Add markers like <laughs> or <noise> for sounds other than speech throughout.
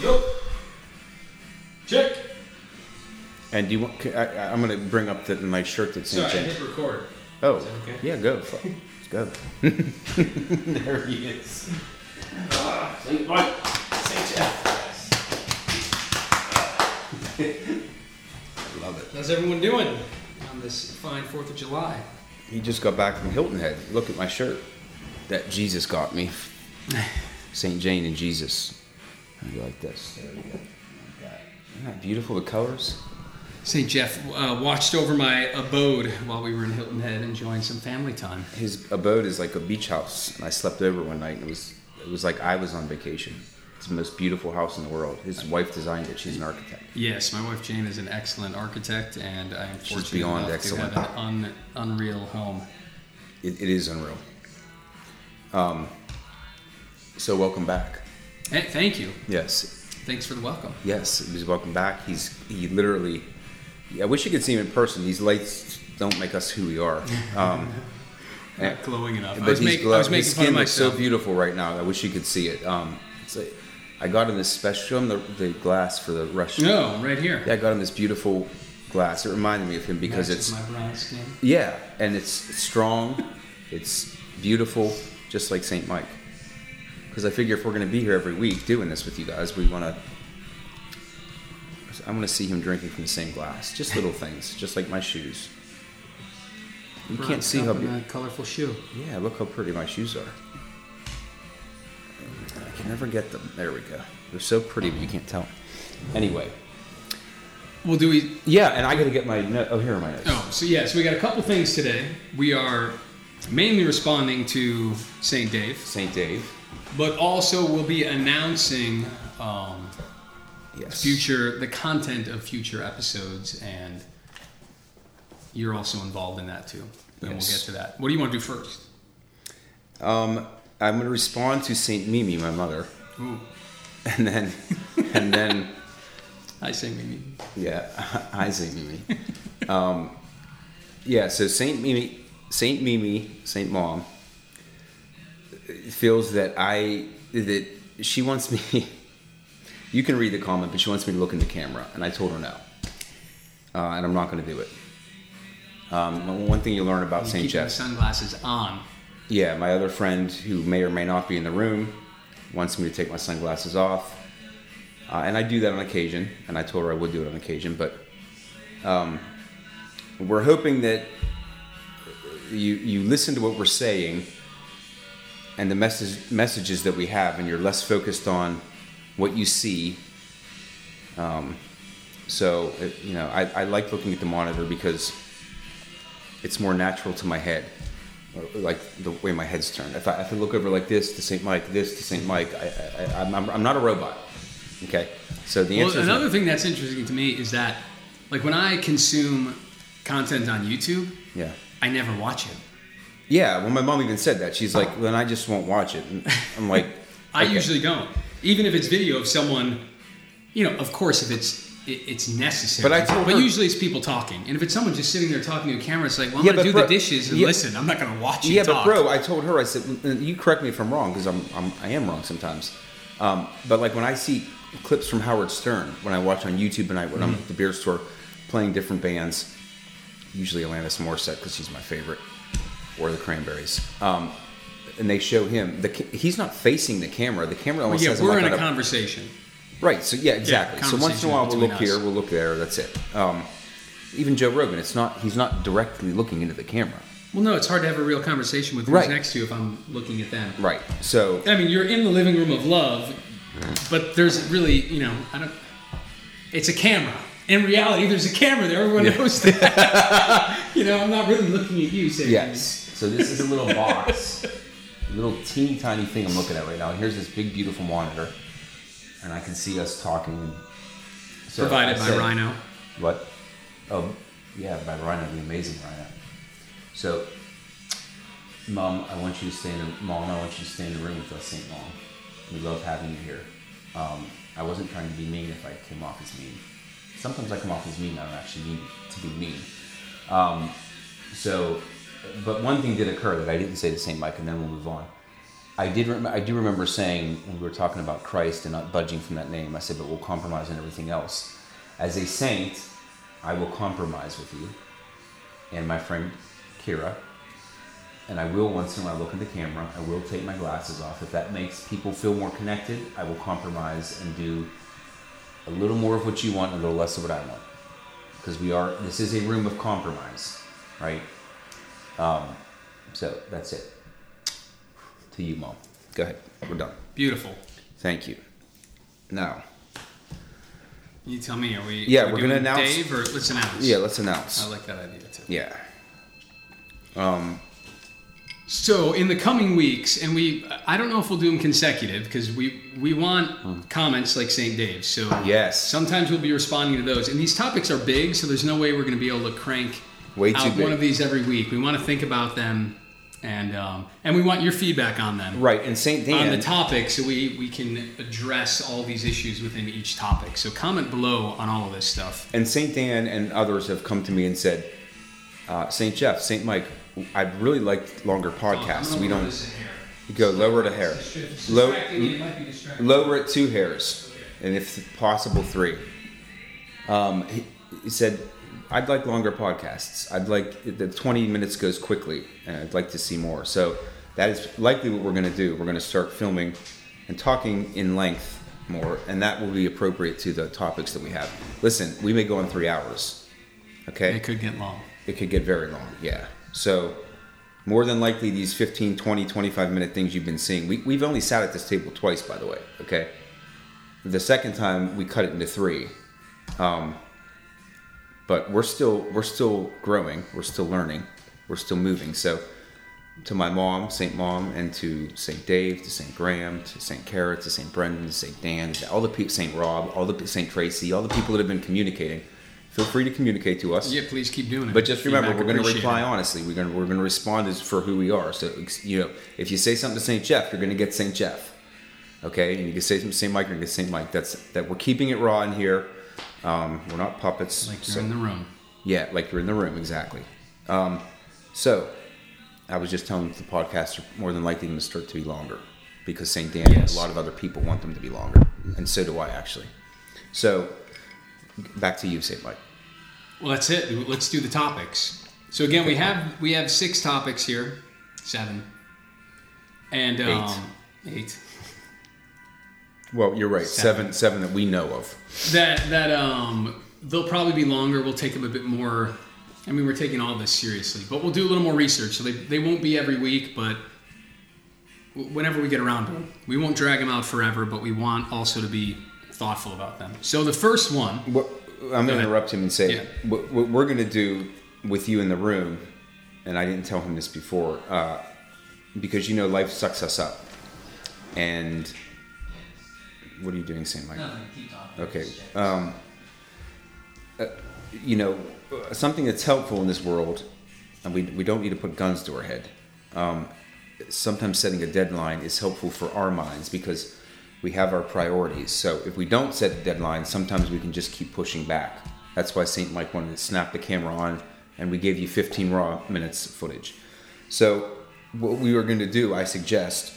Yup. Check. And do you want? I, I'm going to bring up the nice shirt that Sorry, St. I hit record. Oh, okay? yeah, go. Fuck. <laughs> Let's go. <laughs> there he is. Ah, St. Mike. St. Jeff. I love it. How's everyone doing on this fine 4th of July? He just got back from Hilton Head. Look at my shirt that Jesus got me. <sighs> St. Jane and Jesus. You like this? There we go. Isn't that beautiful? The colors. St. Jeff uh, watched over my abode while we were in Hilton Head enjoying some family time. His abode is like a beach house, and I slept over one night, and it was it was like I was on vacation. It's the most beautiful house in the world. His wife designed it. She's an architect. Yes, my wife Jane is an excellent architect, and I am She's fortunate beyond enough excellent. to have an un- unreal home. It, it is unreal. Um, so welcome back. Hey, thank you. Yes, Thanks for the welcome. yes, he's welcome back. He's he literally. I wish you could see him in person. These lights don't make us who we are. <laughs> Um, Not glowing enough. I but was, he's make, I glow- was making his skin looks so beautiful right now. I wish you could see it. Um, it's like, I got him this special. Show him the, the glass for the Russian. No, right here. Yeah, I got him this beautiful glass. It reminded me of him because Matches it's my brown skin. yeah, and it's strong, it's beautiful, just like Saint Mike. Because I figure if we're going to be here every week doing this with you guys, we want to. I want to see him drinking from the same glass. Just <laughs> little things, just like my shoes. You Brown can't see cup how. Be- a colorful shoe. yeah, look how pretty my shoes are. I can never get them. There we go. They're so pretty, but you can't tell. Anyway, Well, do we? yeah, and I got to get my. No- oh, here are my notes. Oh, so yeah, so we got a couple things today. We are mainly responding to St. Dave, Saint Dave. But also we'll be announcing um, Yes. future the content of future episodes, and you're also involved in that too. And we'll get to that. What do you want to do first? Um, I'm going to respond to Saint Mimi, my mother, Ooh, <laughs> and then, and then, <laughs> I say Mimi. yeah, <laughs> I say Mimi. Um, yeah, so Saint Mimi, Saint Mimi, Saint Mom feels that I that she wants me. <laughs> You can read the comment, but she wants me to look in the camera, and I told her no, uh, and I'm not going to do it. Um, one thing you learn about You Saint keep the Jeff. sunglasses on. Yeah, my other friend who may or may not be in the room wants me to take my sunglasses off. Uh, and I do that on occasion, and I told her I would do it on occasion, but um, we're hoping that you, you listen to what we're saying and the message, messages that we have, and you're less focused on what you see. Um, so, it, you know, I, I like looking at the monitor because it's more natural to my head like the way my head's turned. If I, if I look over like this to St. Mike, this to St. Mike, I, I, I'm, I'm, I'm not a robot. Okay, so the answer Well, another no. thing that's interesting to me is that, like, when I consume content on YouTube, yeah, I never watch it. Yeah. Well, my mom even said that. She's like, "Then I just won't watch it." And I'm like, <laughs> I okay. usually don't, even if it's video of someone. You know, of course, if it's it, it's necessary. But I told but her- usually it's people talking, and if it's someone just sitting there talking to a camera, it's like, well, I'm Yeah, gonna do bro- the dishes and yeah. listen. I'm not gonna watch you Yeah, talk. but bro, I told her. I said, "You correct me if I'm wrong because I'm, I'm I am wrong sometimes." Um, but like when I see clips from Howard Stern when I watch on YouTube and I when Mm-hmm. I'm at the beer store playing different bands, usually Alanis Morissette because she's my favorite, or the Cranberries. Um, and they show him the he's not facing the camera. The camera Well, almost yeah, has him we're like in a conversation. Right. So yeah, exactly. so once in a while we'll look between here, we'll look there. That's it. Um, even Joe Rogan, it's not he's not directly looking into the camera. Well, no, it's hard to have a real conversation with who's Right. next to you if I'm looking at them. Right. So I mean, you're in the living room of love, but there's really, you know, I don't. It's a camera. In reality, there's a camera there. Everyone knows that. <laughs> <laughs> you know, I'm not really looking at you. Saying yes. So this is a little box, a little teeny tiny thing I'm looking at right now. Here's this big beautiful monitor, and I can see us talking. So Provided by said- Rhino. What? Oh, yeah, by Rhino, the amazing Rhino. So, Mom, I want you to stay in the Mom. I want you to stay in the room with us, Saint Mom. We love having you here. Um, I wasn't trying to be mean if I came off as mean. Sometimes I come off as mean. I don't actually mean to be mean. Um, so, but one thing did occur that I didn't say to Saint Mike, and then we'll move on. I did. Rem- I do remember saying when we were talking about Christ and not budging from that name. I said, "But we'll compromise on everything else." As a saint, I will compromise with you and my friend Kira, and I will once in a while look at the camera. I will take my glasses off if that makes people feel more connected. I will compromise and do a little more of what you want, and a little less of what I want, because we are. This is a room of compromise, right? Um, so that's it. To you, mom. Go ahead. We're done. Beautiful. Thank you. Now, You tell me. Are we? Yeah, are we we're gonna announce- Dave, or let's announce. yeah, let's announce. I like that idea too. Yeah. Um, So in the coming weeks, and we, I don't know if we'll do them consecutive because we we want comments like St. Dave's. So Yes. sometimes we'll be responding to those. And these topics are big, so there's no way we're going to be able to crank Way too out big. one of these every week. We want to think about them, and um, and we want your feedback on them. right, and St. Dan on the topic, so we, we can address all these issues within each topic. So comment below on all of this stuff. and St. Dan and others have come to me and said, uh, St. Jeff, St. Mike, I'd really like longer podcasts. we don't go lower to hair. Low, lower it two hairs, and if possible, three. Um, he, he said, I'd like longer podcasts. I'd like the 20 minutes goes quickly, and I'd like to see more. So that is likely what we're going to do. We're going to start filming and talking in length more, and that will be appropriate to the topics that we have. Listen, we may go on three hours. Okay, It could get long. it could get very long yeah so more than likely these 15 20 25 minute things you've been seeing we, we've only sat at this table twice by the way okay the second time we cut it into three um, but we're still we're still growing we're still learning we're still moving so to my mom saint mom and to saint dave to saint graham to saint Kara, to saint brendan to saint dan to all the people saint rob all the saint tracy all the people that have been communicating feel free to communicate to us Yeah, please keep doing it. but just remember, Feedback we're going to reply honestly. We're going to we're going to respond as for who we are. So you know, if you say something to Saint Jeff, you're going to get Saint Jeff. Okay, and you can say something to Saint Mike, you're going to get Saint Mike. That's that. We're keeping it raw in here. Um, we're not puppets. Like you're so- in the room. yeah, like you're in the room exactly. Um, so I was just telling the podcasts are more than likely going to start to be longer because Saint Dan and Yes. a lot of other people want them to be longer, and so do I actually. So back to you, Saint Mike. Well, that's it. Let's do the topics. So again, we have we have six topics here, seven, and um, eight. Well, you're right. Seven. Seven, seven that we know of. That that um, they'll probably be longer. We'll take them a bit more. I mean, we're taking all this seriously, but we'll do a little more research. So they they won't be every week, but whenever we get around to them, we won't drag them out forever. But we want also to be thoughtful about them. So the first one, What, I'm going to interrupt him and say Yeah. what, what we're going to do with you in the room, and I didn't tell him this before, uh, because you know life sucks us up. And what are you doing, Saint Mike? Okay. Um, uh, you know, something that's helpful in this world, and we, we don't need to put guns to our head. Um, sometimes setting a deadline is helpful for our minds because we have our priorities. So if we don't set a deadline, sometimes we can just keep pushing back. That's why St. Mike wanted to snap the camera on, and we gave you 15 raw minutes of footage. So what we were going to do, I suggest,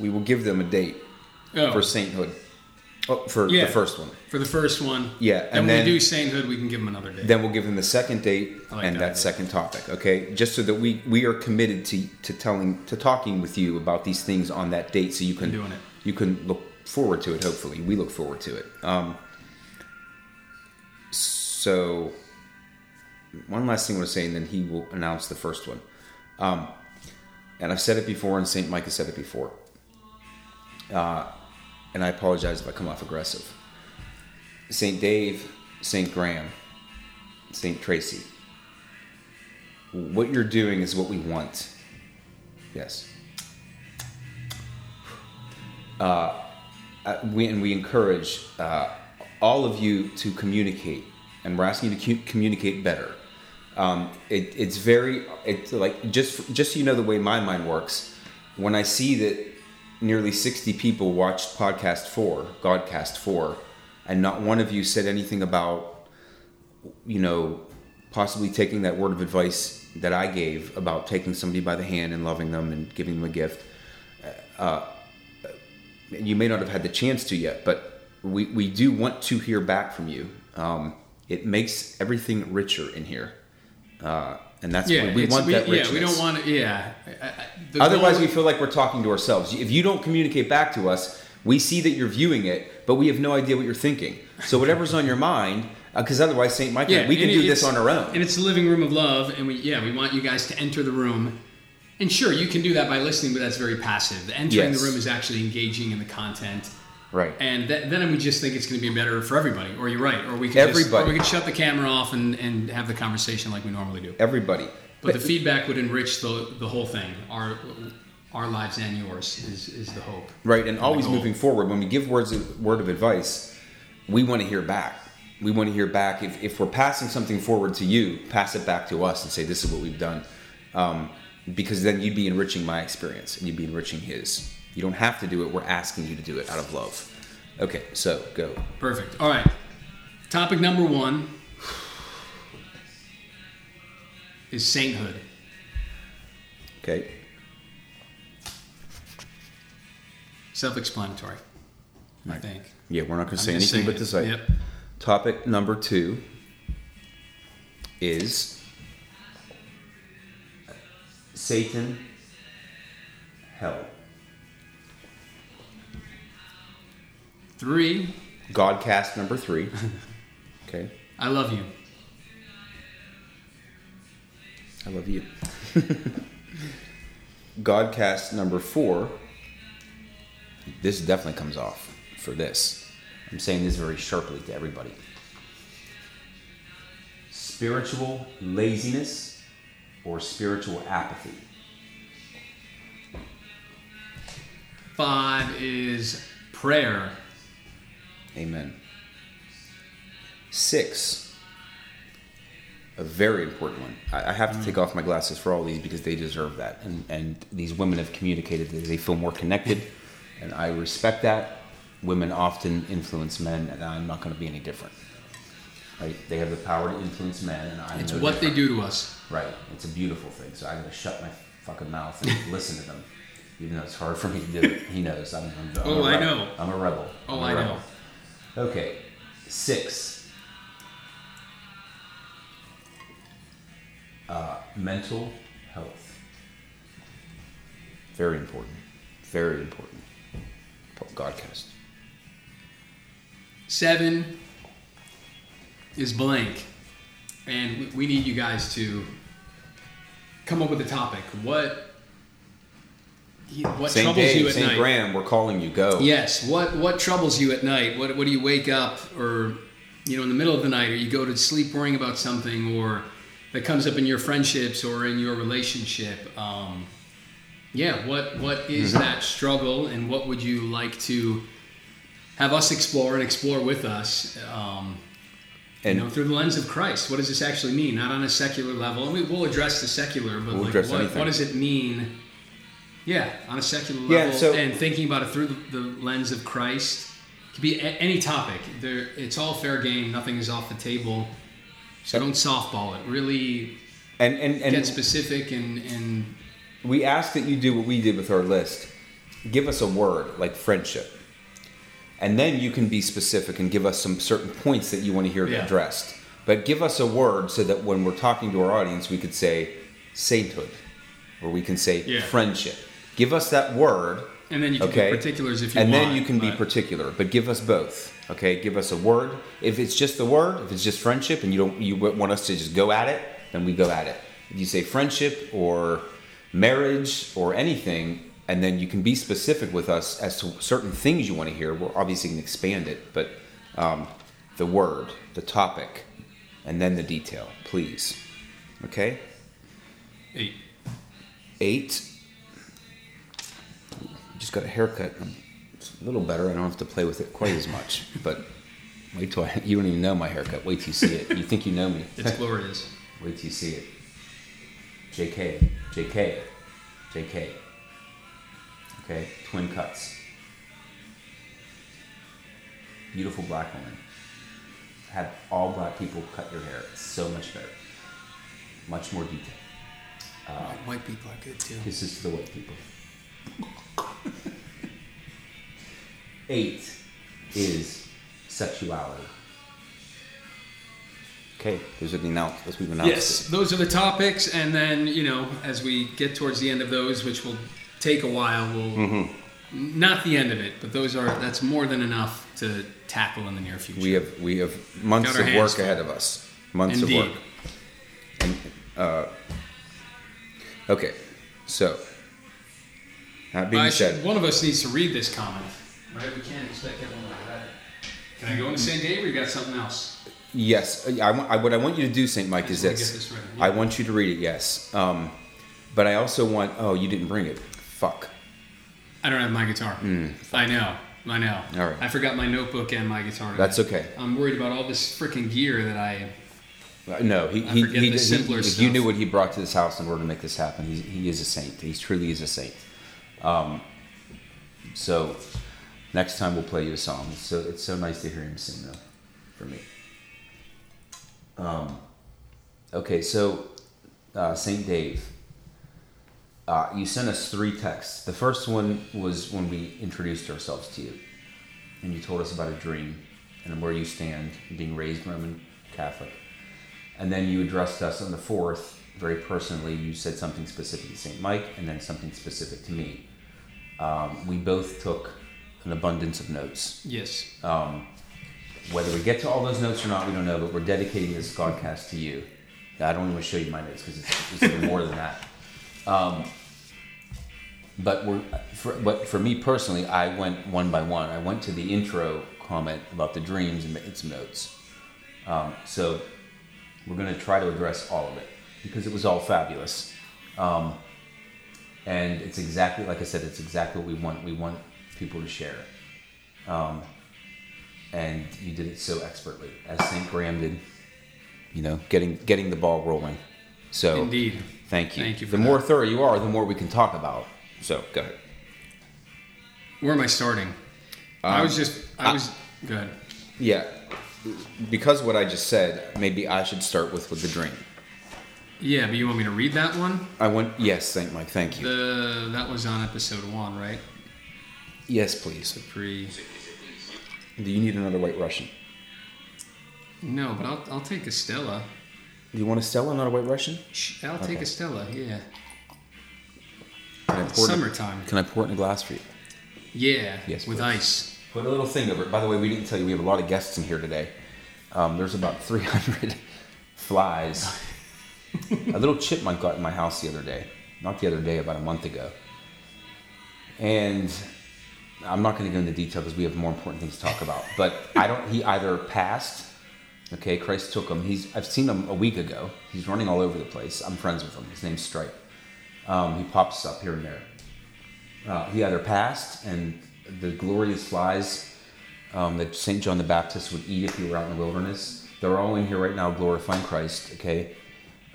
we will give them a date oh, for sainthood. Oh, for Yeah. the first one. for the first one, Yeah, and, and when we do sainthood, we can give them another date. Then we'll give them the second date like and that that second topic. Okay, just so that we we are committed to to telling to talking with you about these things on that date, so you can Doing it. you can look forward to it. Hopefully, we look forward to it. Um, so one last thing I want to say, and then he will announce the first one. Um, and I've said it before, and Saint Mike has said it before. Uh, and I apologize if I come off aggressive. St. Dave, St. Graham, St. Tracy. What you're doing is what we want. Yes. Uh, uh, we, and we encourage uh, all of you to communicate, and we're asking you to cu- communicate better. Um, it, it's very, it's like just just so you know the way my mind works. When I see that nearly 60 people watched podcast four, Godcast four, and not one of you said anything about, you know, possibly taking that word of advice that I gave about taking somebody by the hand and loving them and giving them a gift. uh, you may not have had the chance to yet, but we, we do want to hear back from you. Um, it makes everything richer in here. Uh, and that's Yeah, what we want we, that yeah, we don't want to. Yeah. I- I- the Otherwise, goal- we feel like we're talking to ourselves. If you don't communicate back to us, we see that you're viewing it, but we have no idea what you're thinking. So whatever's on your mind, uh, because otherwise, Saint Michael, we can do this on our own. And it's the living room of love, and we yeah, we want you guys to enter the room. And sure, you can do that by listening, but that's very passive. The entering Yes. the room is actually engaging in the content. Right. And th- then we just think it's going to be better for everybody. Or you're right. Or we could Just, or we shut the camera off and, and have the conversation like we normally do. Everybody. But the feedback would enrich the, the whole thing. Our our lives and yours is, is the hope. Right, and always moving forward. When we give words of, word of advice, we want to hear back. We want to hear back. If, if we're passing something forward to you, pass it back to us and say, "This is what we've done," um, because then you'd be enriching my experience and you'd be enriching his. You don't have to do it. We're asking you to do it out of love. Okay, so go. Perfect. All right. Topic number one is sainthood. Okay, Self-explanatory, I think. yeah, we're not going to say anything but say. Yep. Topic number two is Satan, hell. Three, Godcast number three. <laughs> Okay. I love you. I love you. <laughs> Godcast number four. This definitely comes off for this. I'm saying this very sharply to everybody. Spiritual laziness or spiritual apathy. Five is prayer. Amen. Six, a very important one. I, I have to take off my glasses for all these because they deserve that. And, and these women have communicated that they feel more connected, and I respect that. Women often influence men, and I'm not going to be any different. Right? They have the power to influence men, and I'm It's what they do to us. Right. It's a beautiful thing. So I got to shut my fucking mouth and <laughs> listen to them, even though it's hard for me to do it. He knows. I'm, I'm, I'm Oh, I know. I'm a rebel. Oh, I'm I know. Okay, six. Uh, mental health. Very important. Very important. Godcast. Seven is blank. And we- we need you guys to come up with a topic. What what St. troubles you at night? Graham, we're calling you. Go. Yes. What what troubles you at night? What what do you wake up or you know in the middle of the night or you go to sleep worrying about something or that comes up in your friendships or in your relationship? Um, yeah. What what is Mm-hmm. that struggle and what would you like to have us explore and explore with us? Um, And you know, through the lens of Christ, what does this actually mean? Not on a secular level. I mean, we'll address the secular, but We'll like, what, what does it mean? Yeah, on a secular Yeah, level, so- and thinking about it through the, the lens of Christ. It could be a, any topic. There, it's all fair game. Nothing is off the table. So don't softball it. Really and and, and get specific and and we ask that you do what we did with our list. Give us a word like friendship. And then you can be specific and give us some certain points that you want to hear Yeah. addressed. But give us a word so that when we're talking to our audience, we could say sainthood or we can say Yeah. friendship. Give us that word. and then you can Okay. get particulars if you and want. then you can be particular, but give us both. Okay, give us a word. If it's just the word, if it's just friendship, and you don't you want us to just go at it, then we go at it. If you say friendship or marriage or anything, and then you can be specific with us as to certain things you want to hear. We're obviously going to expand it, but um, the word, the topic, and then the detail, please. Okay. Eight. Eight. Just got a haircut. It's a little better. I don't have to play with it quite as much. But wait till I, you don't even know my haircut. Wait till you see it. You think you know me. It's glorious. Wait till you see it. JK, JK, JK. Okay, twin cuts. Beautiful black woman. Have all black people cut your hair. It's so much better. Much more detail. White people are good too. This is to the white people. <laughs> eight is sexuality. Okay, those are the announced. Those we've announced. Yes, those are the topics, and then you know, as we get towards the end of those, which will take a while, we'll Mm-hmm. not the end of it, but those are that's more than enough to tackle in the near future. We have we have months of work ahead of us. Months Indeed. of work. And uh, okay, so that being I should- said, one of us needs to read this comment, right? We can't expect everyone to read it. Can I go into St. Dave, or you got something else? yes, I, want- I, what I want you to do, Saint Mike, is this. this ready. I want you to read it. Yes, um, but I also want. Oh, you didn't bring it. Fuck. I don't have my guitar. I know, I know. All right. I forgot my notebook and my guitar. That's okay. I'm worried about all this freaking gear that I. Uh, No, he, I he, he, the he- stuff. you knew what he brought to this house in order to make this happen. He's, he is a saint. He truly is a saint. Um, so next time we'll play you a song. So it's so nice to hear him sing though, for me. Um, okay, so uh, Saint Dave, uh, you sent us three texts. The first one was when we introduced ourselves to you, and you told us about a dream and where you stand, being raised Roman Catholic. And then you addressed us on the fourth, very personally. You said something specific to St. Mike and then something specific to me. Um, we both took an abundance of notes. Yes. Um, whether we get to all those notes or not, we don't know, but we're dedicating this podcast to you. I don't even want to show you my notes because it's, it's even more than that. Um, but we're, for, but for me personally, I went one by one. I went to the intro comment about the dreams and made some notes. Um, so we're going to try to address all of it because it was all fabulous. Um, and it's exactly like I said. It's exactly what we want. We want people to share. Um, and you did it so expertly, as Saint Graham did. You know, getting getting the ball rolling. So Indeed. thank you. Thank you for the more thorough you are, the more we can talk about. So go ahead. Where am I starting? I Um, was just. I was. Go ahead. Yeah, because what I just said, maybe I should start with with the dream. Yeah, but you want me to read that one? I want yes, thank Mike. Thank you. The that was on episode one, right? yes, please. Pre. Do you need another White Russian? No, but I'll I'll take a Stella. Do you want a Stella, not a White Russian? Sh- I'll take Okay. a Stella. Yeah. Can I It's pour it in- summertime. Can I pour it in a glass for you? Yeah. Yes, With please. ice. Put a little thing over it. By the way, we didn't tell you we have a lot of guests in here today. Um, there's about 300 <laughs> flies. <laughs> a little chipmunk got in my house the other day. Not the other day, about a month ago. And I'm not going to go into detail because we have more important things to talk about. But I don't. He either passed. Okay, Christ took him. He's. I've seen him a week ago. He's running all over the place. I'm friends with him. His name's Stripe. Um, he pops up here and there. Uh, he either passed, and the glorious flies um, that St. John the Baptist would eat if he were out in the wilderness. They're all in here right now glorifying Christ, okay?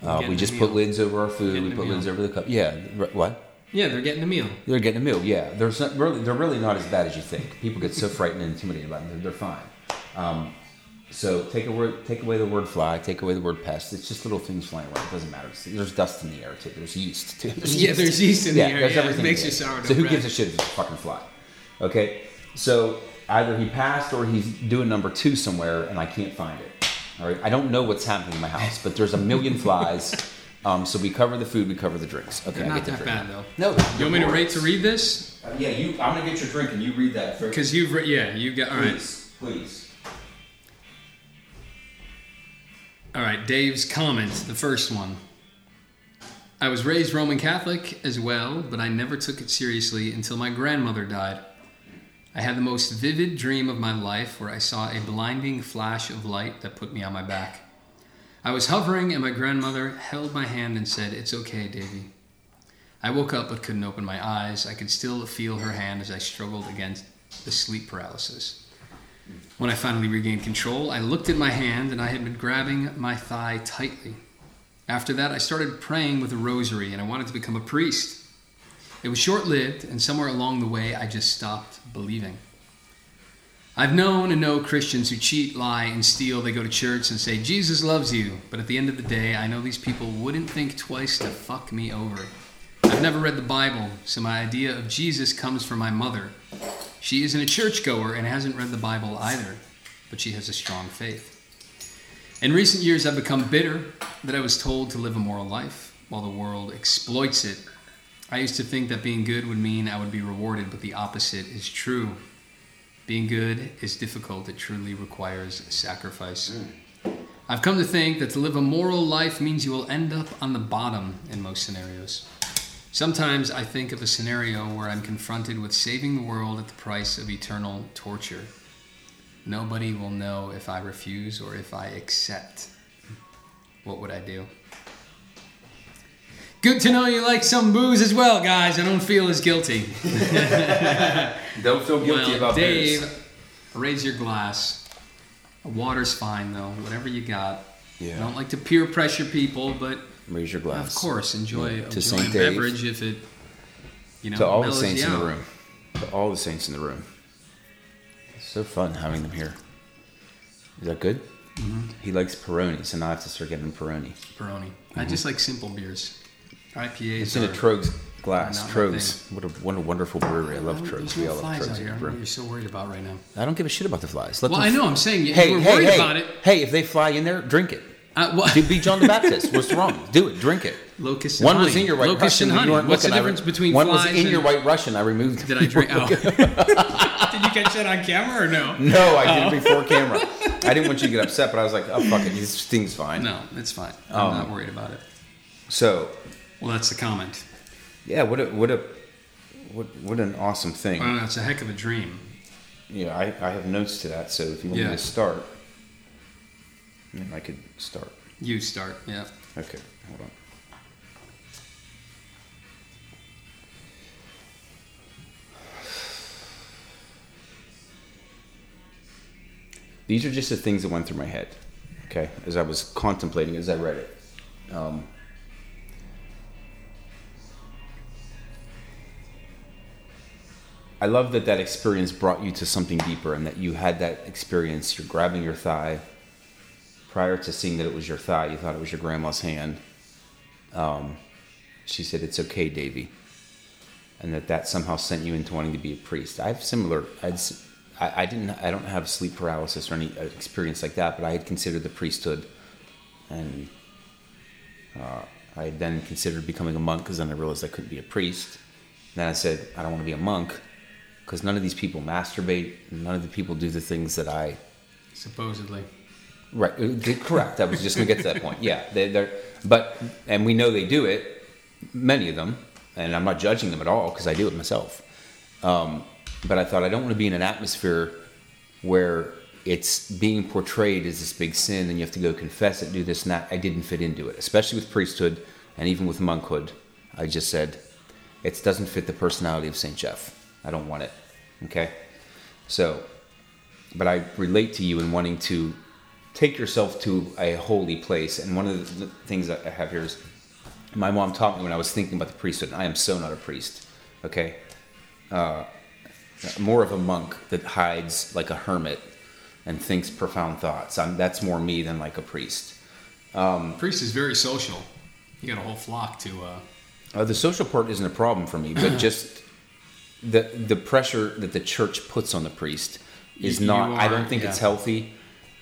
Uh, we just put lids over our food, Getting we put lids over the cup. Yeah, what? Yeah, they're getting a meal. They're getting a meal, yeah. Not really, they're really not as bad as you think. People get so <laughs> frightened and intimidated by them. They're, they're fine. Um, so take, a word, take away the word fly, take away the word pest. It's just little things flying around. It doesn't matter. There's dust in the air, too. There's yeast, too. There's Yeah, there's yeast in the air. there's Yeah, it everything makes you sourdough So who bread. gives a shit if it's a fucking fly? Okay? So either he passed or he's doing number two somewhere and I can't find it. All right? I don't know what's happening in my house, but there's a million <laughs> flies. Um, so we cover the food, we cover the drinks. Okay, They're I not get the that drink. bad though. No. You want me to rate to read this? Uh, yeah, you. I'm gonna get your drink and you read that first. Because you've re- yeah you got all right. Please, please. All right, Dave's comment, the first one. I was raised Roman Catholic as well, but I never took it seriously until my grandmother died. I had the most vivid dream of my life where I saw a blinding flash of light that put me on my back. I was hovering, and my grandmother held my hand and said, It's okay, Davy. I woke up but couldn't open my eyes. I could still feel her hand as I struggled against the sleep paralysis. When I finally regained control, I looked at my hand and I had been grabbing my thigh tightly. After that, I started praying with a rosary and I wanted to become a priest. It was short lived, and somewhere along the way, I just stopped believing. I've known and know Christians who cheat, lie, and steal. They go to church and say, Jesus loves you. But at the end of the day, I know these people wouldn't think twice to fuck me over. I've never read the Bible, so my idea of Jesus comes from my mother. She isn't a churchgoer and hasn't read the Bible either, but she has a strong faith. In recent years, I've become bitter that I was told to live a moral life while the world exploits it. I used to think that being good would mean I would be rewarded, but the opposite is true. Being good is difficult, it truly requires sacrifice. Mm. I've come to think that to live a moral life means you will end up on the bottom in most scenarios. Sometimes I think of a scenario where I'm confronted with saving the world at the price of eternal torture. Nobody will know if I refuse or if I accept. What would I do? Good to know you like some booze as well, guys. I don't feel as guilty. <laughs> Don't feel guilty well, about Dave, booze. raise your glass. Water's fine though. Whatever you got. Yeah. I don't like to peer pressure people, but Raise your glass. of course, enjoy, Yeah. To enjoy a beverage if it, you know, To all the saints in the room. To all the saints in the room. It's so fun having them here. Is that good? Mm-hmm. He likes Peroni, so now I have to start getting Peroni. Peroni. I just like simple beers. IPAs. It's in a are- Tröegs glass. Tröegs. What a, what a wonderful brewery. I love Tröegs. We all love Tröegs. here. I don't know what room. you're so worried about right now. I don't give a shit about the flies. Let Well, I know. I'm saying you, Hey, were hey, worried hey, about it. hey! If they fly in there, drink it. Uh, well, be John the <laughs> Baptist. What's wrong? Do it. Drink it. locust One honey. was in your white locust Russian. you What's the looking. Re- difference between one flies was in and, your white Russian. I removed. Did I <laughs> drink? Oh. <laughs> Did you catch that on camera or no? No, I did it before camera. I didn't want you to get upset, but I was like, oh fuck it, this thing's fine. No, it's fine. I'm Um, not worried about it. So, Well, that's the comment. yeah, what a what a what what an awesome thing. Don't. It's a heck of a dream. Yeah, I, I have notes to that. So if you want Yeah. me to start, then I could start. You start. Yeah. Okay, hold on. These are just the things that went through my head, okay, as I was contemplating as I read it. Um, I love that that experience brought you to something deeper and that you had that experience. You're grabbing your thigh. Prior to seeing that it was your thigh, you thought it was your grandma's hand. Um, she said, It's okay, Davy. And that that somehow sent you into wanting to be a priest. I have similar, I'd, I, I didn't, I don't have sleep paralysis or any uh, experience like that, but I had considered the priesthood. And uh, I then considered becoming a monk because then I realized I couldn't be a priest. And then I said, I don't want to be a monk because none of these people masturbate. None of the people do the things that I Supposedly. Right, uh, correct. I was just going to get to that point. Yeah, they, they're, but and we know they do it, many of them, and I'm not judging them at all because I do it myself. Um, but I thought I don't want to be in an atmosphere where it's being portrayed as this big sin, and you have to go confess it, do this and that. I didn't fit into it, especially with priesthood and even with monkhood. I just said it doesn't fit the personality of Saint Jeff. I don't want it. Okay, so but I relate to you in wanting to take yourself to a holy place. And one of the things that I have here is my mom taught me when I was thinking about the priesthood. and I am so not a priest, okay? Uh, more of a monk that hides like a hermit and thinks profound thoughts. I'm, that's more me than like a priest. Priest is very social. You got a whole flock to. Uh, Uh, the social part isn't a problem for me, but <clears throat> just the the pressure that the church puts on the priest is You- not. you I don't think yeah. it's healthy,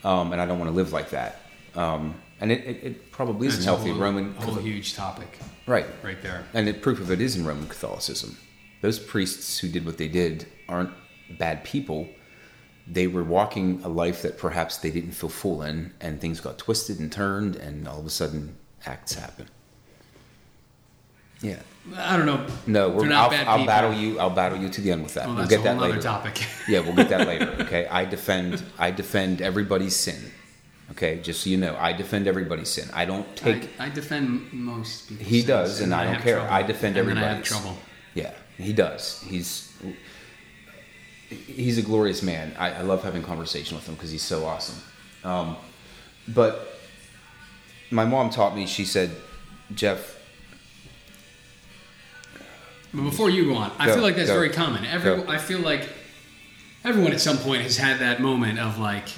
um, and I don't want to live like that. Um, and it, it, it probably isn't healthy. whole, Roman, whole huge topic right? right there. And the proof of it is in Roman Catholicism. Those priests who did what they did aren't bad people. They were walking a life that perhaps they didn't feel full in, and things got twisted and turned, and all of a sudden acts happen. Yeah. I don't know. No, we're, not I'll, I'll battle you. I'll battle you to the end with that. Well, get that later. topic. <laughs> yeah, we'll get that later. Okay, I defend. I defend everybody's sin. Okay, just so you know, I defend everybody's sin. I don't take. I, I defend most people. He does, and I don't care. I defend everybody. and I have trouble. Yeah, he does. He's he's a glorious man. I, I love having conversation with him because he's so awesome. Um, but my mom taught me. She said, "Jeff, But before you go on, I feel like that's very common. Every. I feel like everyone at some point has had that moment of like,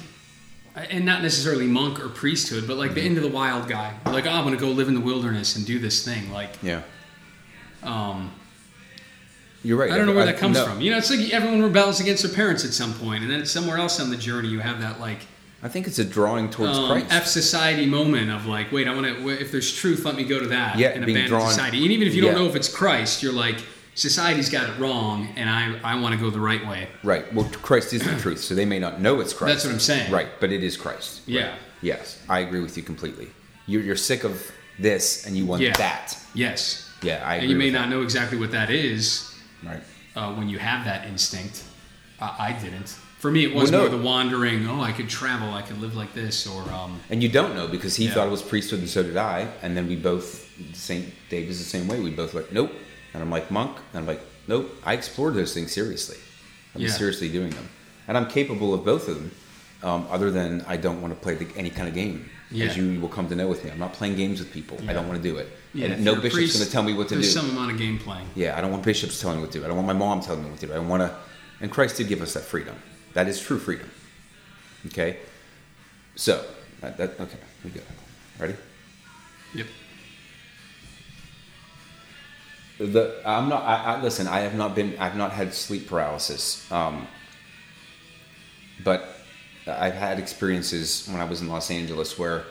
and not necessarily monk or priesthood, but like the Mm-hmm. into the wild guy. Like, oh, I'm gonna go live in the wilderness and do this thing. Like, yeah, um, You're right. I don't know where that comes no. from. You know, it's like everyone rebels against their parents at some point, and then somewhere else on the journey you have that like I think it's a drawing towards um, Christ. F society moment of like, wait, I want to. If there's truth, let me go to that Yeah, and being abandon drawn- society. And even if you don't yeah. know if it's Christ, you're like, society's got it wrong, and I I want to go the right way. Right. Well, Christ is the <clears throat> truth, so they may not know it's Christ. That's what I'm saying. Right, but it is Christ. Yeah. Right. Yes, I agree with you completely. You're, you're sick of this, and you want Yeah. that. Yes. Yeah, I agree. And you may not know exactly what that is. Right. uh, when you have that instinct. I didn't. For me, it was Well, no. more the wandering. Oh, I could travel. I could live like this, or um, And you don't know because he Yeah. thought it was priesthood, and so did I. And then we both, Saint Dave is the same way. We both like, nope. And I'm like, monk. And I'm like, nope. I explored those things seriously. I'm Yeah. seriously doing them, and I'm capable of both of them. Um, other than I don't want to play the, any kind of game, Yeah. as you will come to know with me. I'm not playing games with people. I don't want to do it. yeah, and no bishop's priest, going to tell me what to do. There's some amount of game playing. Yeah, I don't want bishops telling me what to do. I don't want my mom telling me what to do. I want to. And Christ did give us that freedom. That is true freedom. Okay. So that, that okay, we go. Ready? Yep. The I'm not. I, I listen. I have not been. I've not had sleep paralysis. Um, but I've had experiences when I was in Los Angeles where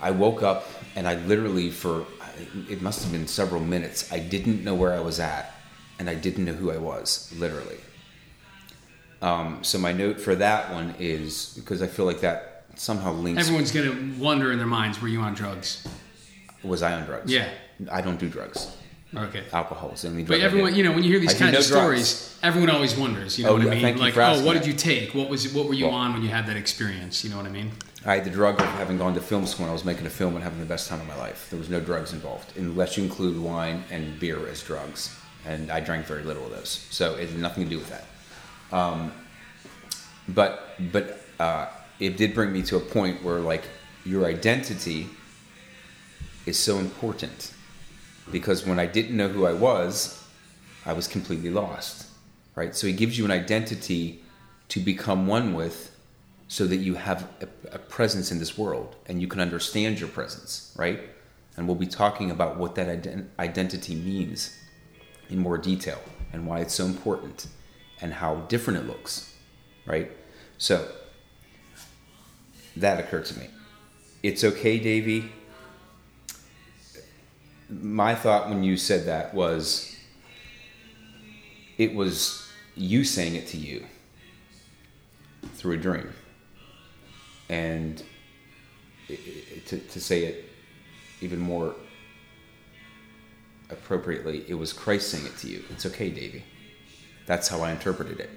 I woke up and I literally for it must have been several minutes. I didn't know where I was at, and I didn't know who I was. Literally. Um, so my note for that one is because I feel like that somehow links. Everyone's gonna wonder in their minds, were you on drugs? was I on drugs? Yeah. I don't do drugs. Okay. Alcohol is the only drug. But everyone, you know, when you hear these I kinds of drugs. stories, everyone always wonders. You know Oh, what I mean? thank you like, oh, what did you take? What was what were you Well- on when you had that experience? You know what I mean? I had the drug of having gone to film school when I was making a film and having the best time of my life. There was no drugs involved, unless you include wine and beer as drugs. And I drank very little of those, so it had nothing to do with that. Um, but but uh, it did bring me to a point where like your identity is so important because when I didn't know who I was, I was completely lost. Right? So he gives you an identity to become one with so that you have a, a presence in this world and you can understand your presence, right? And we'll be talking about what that ident- identity means in more detail and why it's so important and how different it looks, right? So that occurred to me. It's okay, Davey. My thought when you said that was it was you saying it to you through a dream. And to, to say it even more appropriately, it was Christ saying it to you. It's okay, Davy. That's how I interpreted it.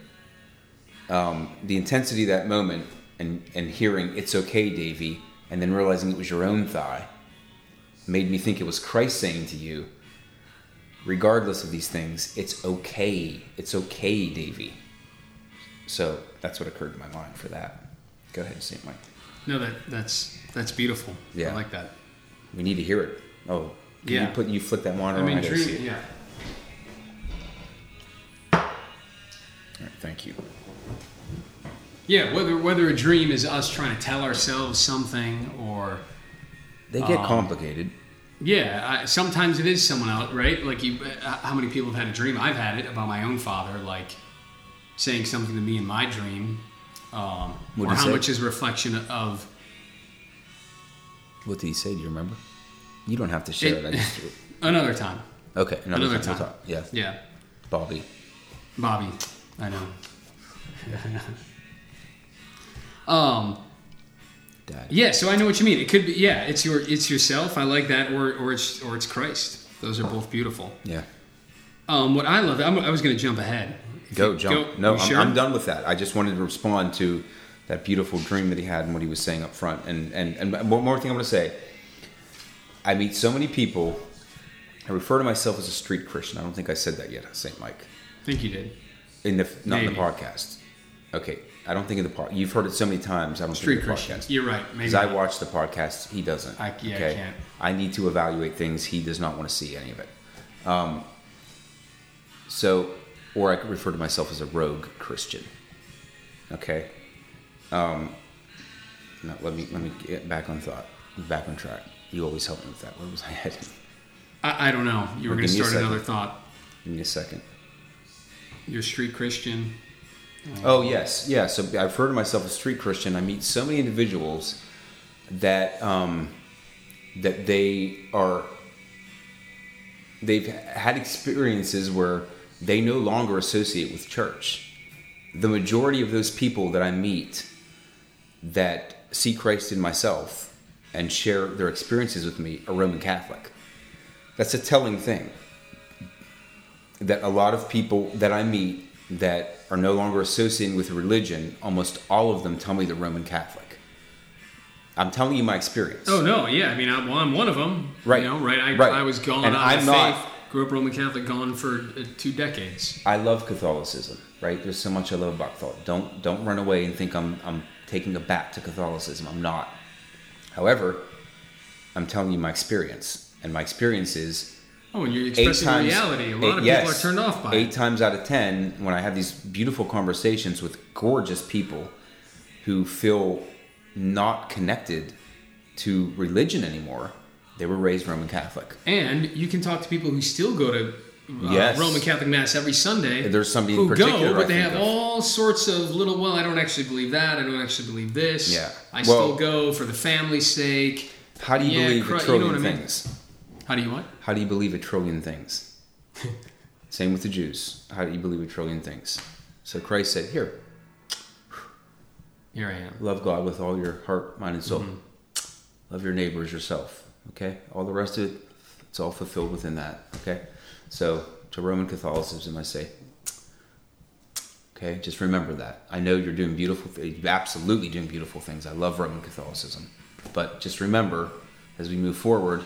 Um, the intensity of that moment and, and hearing, it's okay, Davy, and then realizing it was your own thigh made me think it was Christ saying to you, regardless of these things, it's okay. It's okay, Davy. So that's what occurred to my mind for that. Go ahead, St. Mike. No, that that's that's beautiful. Yeah. I like that. We need to hear it. Oh, Yeah. you put you flick that monitor I mean, on? gotta dream, yeah. Right, thank you. Yeah, whether whether a dream is us trying to tell ourselves something or They get Um, complicated. yeah, I, sometimes it is someone else, right? Like you, uh, how many people have had a dream? I've had it about my own father, like saying something to me in my dream, um, or how say? much is a reflection of What did he say? Do you remember? You don't have to share It- it. Just, <laughs> another time. okay, another, Another time. we'll talk. Yeah, Yeah, Bobby. Bobby, I know. <laughs> um. Dad. Yeah, so I know what you mean. It could be yeah, it's your it's yourself. I like that, or or it's or it's Christ. Those are both beautiful. Yeah. Um, what I love, I'm, I was going to jump ahead. If Go, you- jump. no, I'm, sure? I'm done with that. I just wanted to respond to that beautiful dream that he had and what he was saying up front. And and and one more thing I'm going to say. I meet so many people. I refer to myself as a street Christian. I don't think I said that yet, Saint Mike. I think you did. In the not in the podcast. Okay, I don't think of the part. You've heard it so many times. I don't Street think of the Christian. podcast. You're right. Because I watch the podcast, he doesn't. I- yeah, I can't. I need to evaluate things. He does not want to see any of it. Um, so, or I could refer to myself as a rogue Christian. Okay. Um, now let me let me get back on thought, back on track. You always help me with that. Where was I headed? I, I don't know. You were Well, going to give me a start another thought. Give me a second. You're a street Christian. Oh yes, yeah. So I refer to myself as street Christian. I meet so many individuals that um, that they are they've had experiences where they no longer associate with church. The majority of those people that I meet that see Christ in myself and share their experiences with me are Roman Catholic. That's a telling thing. That a lot of people that I meet that are no longer associating with religion, almost all of them tell me they're Roman Catholic. I'm telling you my experience. Oh no, yeah. I mean, I, well, I'm one of them. Right. You know, right. I, Right. I was gone And I'm not- faith. Grew up Roman Catholic, gone for uh, two decades. I love Catholicism, right? There's so much I love about Catholic. Don't don't run away and think I'm I'm taking a bat to Catholicism. I'm not. However, I'm telling you my experience, and my experience is Oh, and you're eight expressing times. reality. A lot eight- of yes, people are turned off by eight it. times out of ten when I have these beautiful conversations with gorgeous people who feel not connected to religion anymore. They were raised Roman Catholic. And you can talk to people who still go to uh, Yes. Roman Catholic Mass every Sunday. There's somebody in who particular go, but I they have of. all sorts of little. Well, I don't actually believe that. I don't actually believe this. Yeah. I Well- still go for the family's sake. How do you Yeah, believe a you know what I mean? How do you what? How do you believe a trillion things? Same with the Jews. How do you believe a trillion things? So Christ said, Here, Here I am. love God with all your heart, mind, and soul. Mm-hmm. Love your neighbor as yourself. Okay? All the rest of it, it's all fulfilled within that. Okay? So to Roman Catholicism, I say, okay, just remember that. I know you're doing beautiful things. You're absolutely doing beautiful things. I love Roman Catholicism. But just remember, as we move forward,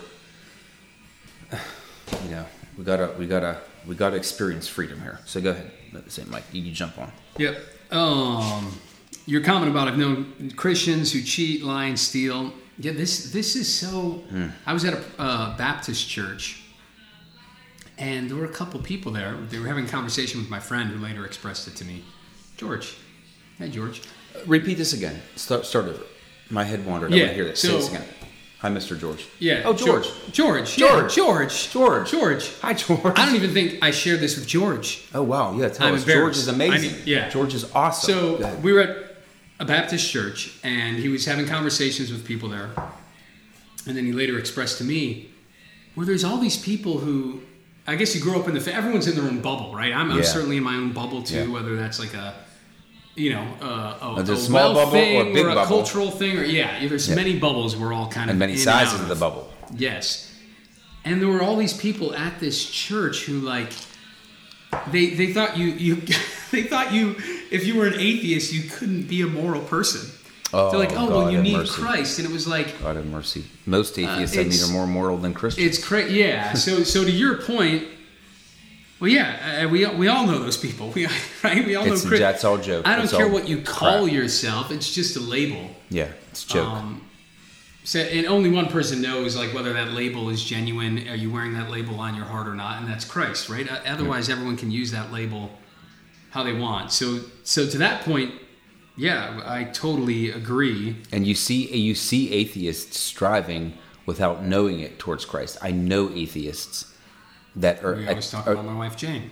you know, we gotta, we gotta, we gotta experience freedom here. So go ahead. Saint Mike. You can jump on. Yep. Um, your comment about I've known Christians who cheat, lie, and steal. Yeah, this this is so. Hmm. I was at a uh, Baptist church, and there were a couple people there. They were having a conversation with my friend, who later expressed it to me. George, hey George. Repeat this again. Start, start over. My head wandered. I Yeah, want to hear that. Say so- this again. Hi, Mr. George. Yeah. Oh, George. George. George. George. George. George. Hi, George. I don't even think I shared this with George. Oh wow, yeah. Tell I'm us. George embarrassed. is amazing. I mean, yeah. George is awesome. Go So ahead. we were at a Baptist church, and he was having conversations with people there. And then he later expressed to me, "Well, there's all these people who, I guess you grow up in the. fa- Everyone's in their own bubble, right? I'm, I'm Yeah. certainly in my own bubble too. Yeah. Whether that's like a, you know, uh, a, a a small bubble or a big or a bubble. cultural thing, or yeah, there's Yeah. many bubbles. We're all kind of and many sizes of the bubble. Yes. And there were all these people at this church who like they they thought you you <laughs> they thought you if you were an atheist you couldn't be a moral person. Oh, They're like, oh God well, you need mercy. Christ, and it was like God have mercy. Most atheists I mean it's- are more moral than Christians. it's crazy. Yeah. So so to your point, well, yeah, uh, we we all know those people. We <laughs> right. We all It's- know. Chris- that's all joke. I don't It's care what you call crap. yourself. It's just a label. yeah, it's a joke. Um, so, and only one person knows like whether that label is genuine. Are you wearing that label on your heart or not? And that's Christ, right? Uh, Otherwise, everyone can use that label how they want. So, so to that point, yeah, I totally agree. and you see you see atheists striving without knowing it towards Christ. I know atheists that are, We always talk are- about my wife Jane.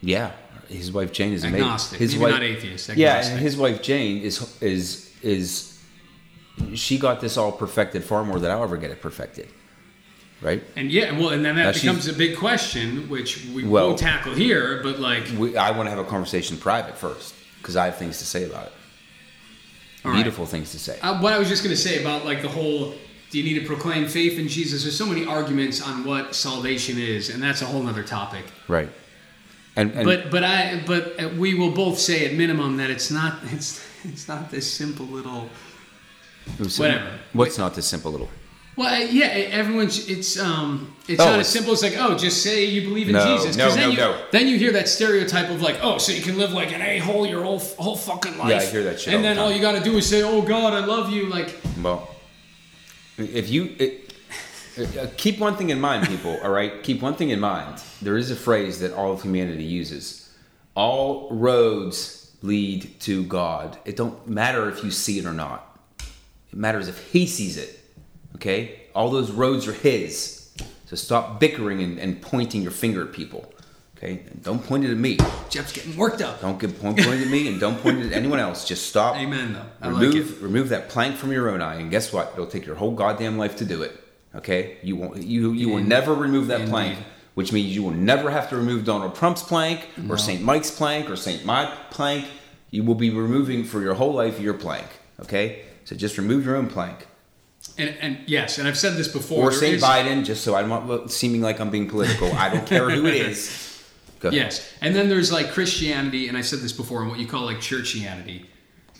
yeah. His wife Jane is amazing. Agnostic, His maybe wife, not atheist. Yeah, and his wife Jane is is is she got this all perfected far more than I'll ever get it perfected. Right? And yeah, well, and then that Now, becomes a big question, which we Well- won't tackle here. But like, We, I want to have a conversation private first because I have things to say about it. all right. Beautiful things to say. Uh, what I was just going to say about like the whole, do you need to proclaim faith in Jesus? There's so many arguments on what salvation is, and that's a whole other topic. Right. And, and but but I but we will both say at minimum that it's not <laughs> it's it's not this simple little. whatever. What's not this simple little? Well, yeah, everyone's it's um it's Oh, not as simple as like oh just say you believe in No, Jesus no, then no, you no. then you hear that stereotype of like oh so you can live like an a hole your whole whole fucking life Yeah, I hear that shit and the then all you got to do is say oh God I love you like Well, if you it, uh, keep one thing in mind, people. All right, keep one thing in mind. There is a phrase that all of humanity uses: "All roads lead to God." It don't matter if you see it or not. It matters if He sees it. Okay, all those roads are His. So stop bickering and, and pointing your finger at people. Okay, and don't point it at me. Jeff's getting worked up. Don't get point point it at me, and don't point it at anyone else. Just stop. <laughs> Amen, though. I remove like it. remove that plank from your own eye, and guess what? It'll take your whole goddamn life to do it. Okay, you won't. You you will never remove that plank, which means you will never have to remove Donald Trump's plank No. or Saint Mike's plank or Saint Mike plank. You will be removing for your whole life your plank. Okay, so just remove your own plank. And, and yes, and I've said this before. Or is- Biden, just so I'm not seeming like I'm being political. I don't care who it is. <laughs> Go ahead. Yes, and then there's like Christianity, and I said this before, and what you call like churchianity.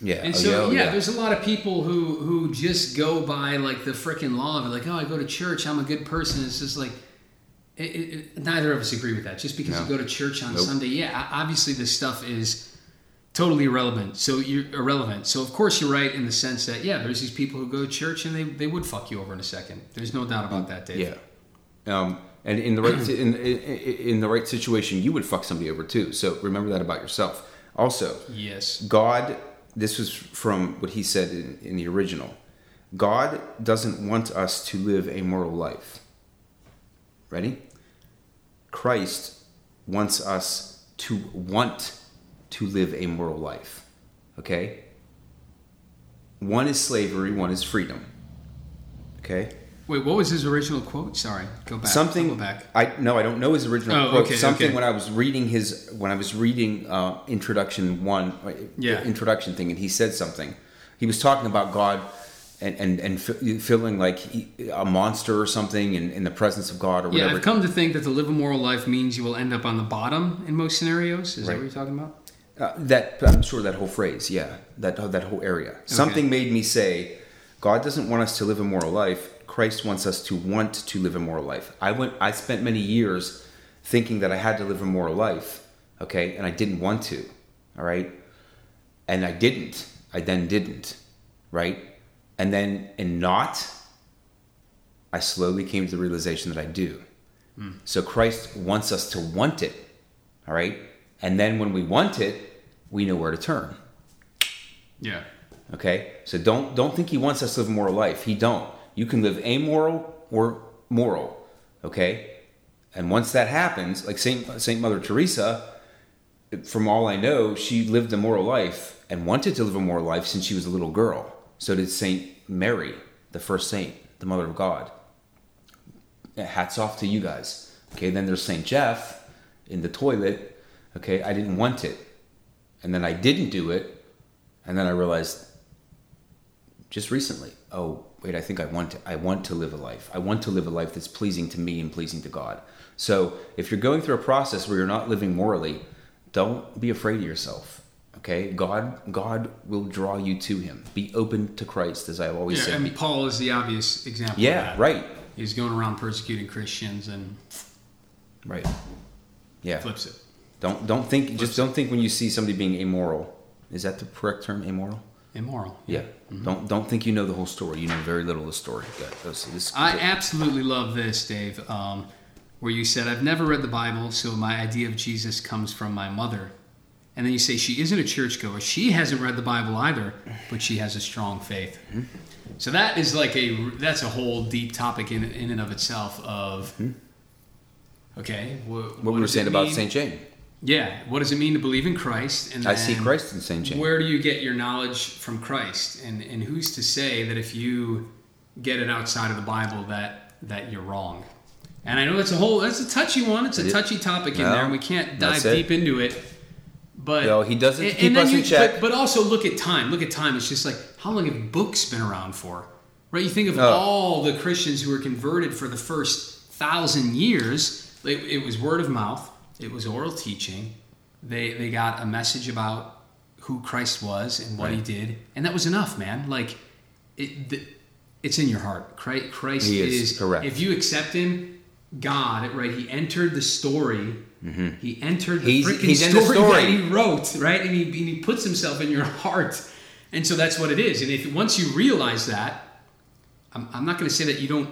Yeah. And oh, so oh, yeah, there's a lot of people who who just go by like the freaking law of it, like oh I go to church, I'm a good person. It's just like it, it, it- neither of us agree with that. Just because No. you go to church on Nope. Sunday, yeah, obviously this stuff is totally irrelevant. So you're irrelevant. So of course you're right in the sense that yeah, there's these people who go to church and they, they would fuck you over in a second. There's no doubt about that, Dave. Yeah. Um, and in the right in, in in the right situation, you would fuck somebody over too. So remember that about yourself. Also, Yes. God. This was from what he said in, in the original. God doesn't want us to live a moral life. Ready? Christ wants us to want to live a moral life. Okay? One is slavery, one is freedom. Okay? Wait, what was his original quote? Sorry, go back. something Go back. I no, I don't know his original Oh, quote. okay, something okay. when I was reading his when I was reading uh, introduction one, uh, Yeah. introduction thing, and he said something. He was talking about God and and and fe- feeling like he, a monster or something in, in the presence of God or whatever. Yeah. I've come to think that to live a moral life means you will end up on the bottom in most scenarios. Is that what you're talking about? Uh, that I'm sure that whole phrase, yeah, that that whole area. Something made me say, God doesn't want us to live a moral life. Christ wants us to want to live a moral life. I went. I spent many years thinking that I had to live a moral life, okay, and I didn't want to, all right, and I didn't. I then didn't, right, and then in not, I slowly came to the realization that I do. Hmm. So Christ wants us to want it, all right, and then when we want it, we know where to turn. Yeah. Okay, so don't don't think he wants us to live a moral life. He don't. You can live amoral or moral. Okay, and once that happens, like Saint Saint Mother Teresa, from all I know, she lived a moral life and wanted to live a moral life since she was a little girl. So did Saint Mary, the first saint, the Mother of God. Hats off to you guys. Okay, then there's Saint Jeff in the toilet. Okay, I didn't want it, and then I didn't do it, and then I realized just recently, oh wait, I think I want to, I want to live a life. I want to live a life that's pleasing to me and pleasing to God. So if you're going through a process where you're not living morally, don't be afraid of yourself. Okay, God God will draw you to Him. Be open to Christ, as I've always Yeah, say. I mean, Paul is the obvious example. yeah, right, He's going around persecuting Christians and right. Yeah. flips it. Don't don't think just don't think when you see somebody being immoral. Is that the correct term? Immoral. Immoral. Yeah. Mm-hmm. Don't don't think you know the whole story. You know very little of the story. Yeah, this- this- I absolutely love this, Dave, um, where you said, I've never read the Bible, so my idea of Jesus comes from my mother. And then you say she isn't a churchgoer. She hasn't read the Bible either, but she has a strong faith. Mm-hmm. So that is like a that's a whole deep topic in in and of itself. Of okay, wh- Mm-hmm. what we were saying about Saint Jane. Yeah, what does it mean to believe in Christ? And I see Christ in Saint Jane. Where do you get your knowledge from Christ? And and who's to say that if you get it outside of the Bible that that you're wrong? And I know that's a whole that's a touchy one. It's a touchy topic in there, and we can't dive deep into it. But No, he doesn't and- keep and us in you- check. But, but also look at time. Look at time. It's just like how long have books been around for? Right? You think of Oh. all the Christians who were converted for the first thousand years. It, it was word of mouth. It was oral teaching. They they got a message about who Christ was and what he did, and that was enough, man. Like it, the, it's in your heart. Christ, Christ He is, correct. If you accept Him, God, right? He entered the story. He entered the Mm-hmm. He's- freaking he's in the story, story. that he wrote, right? And he, and he puts himself in your heart, and so that's what it is. And if once you realize that, I'm, I'm not going to say that you don't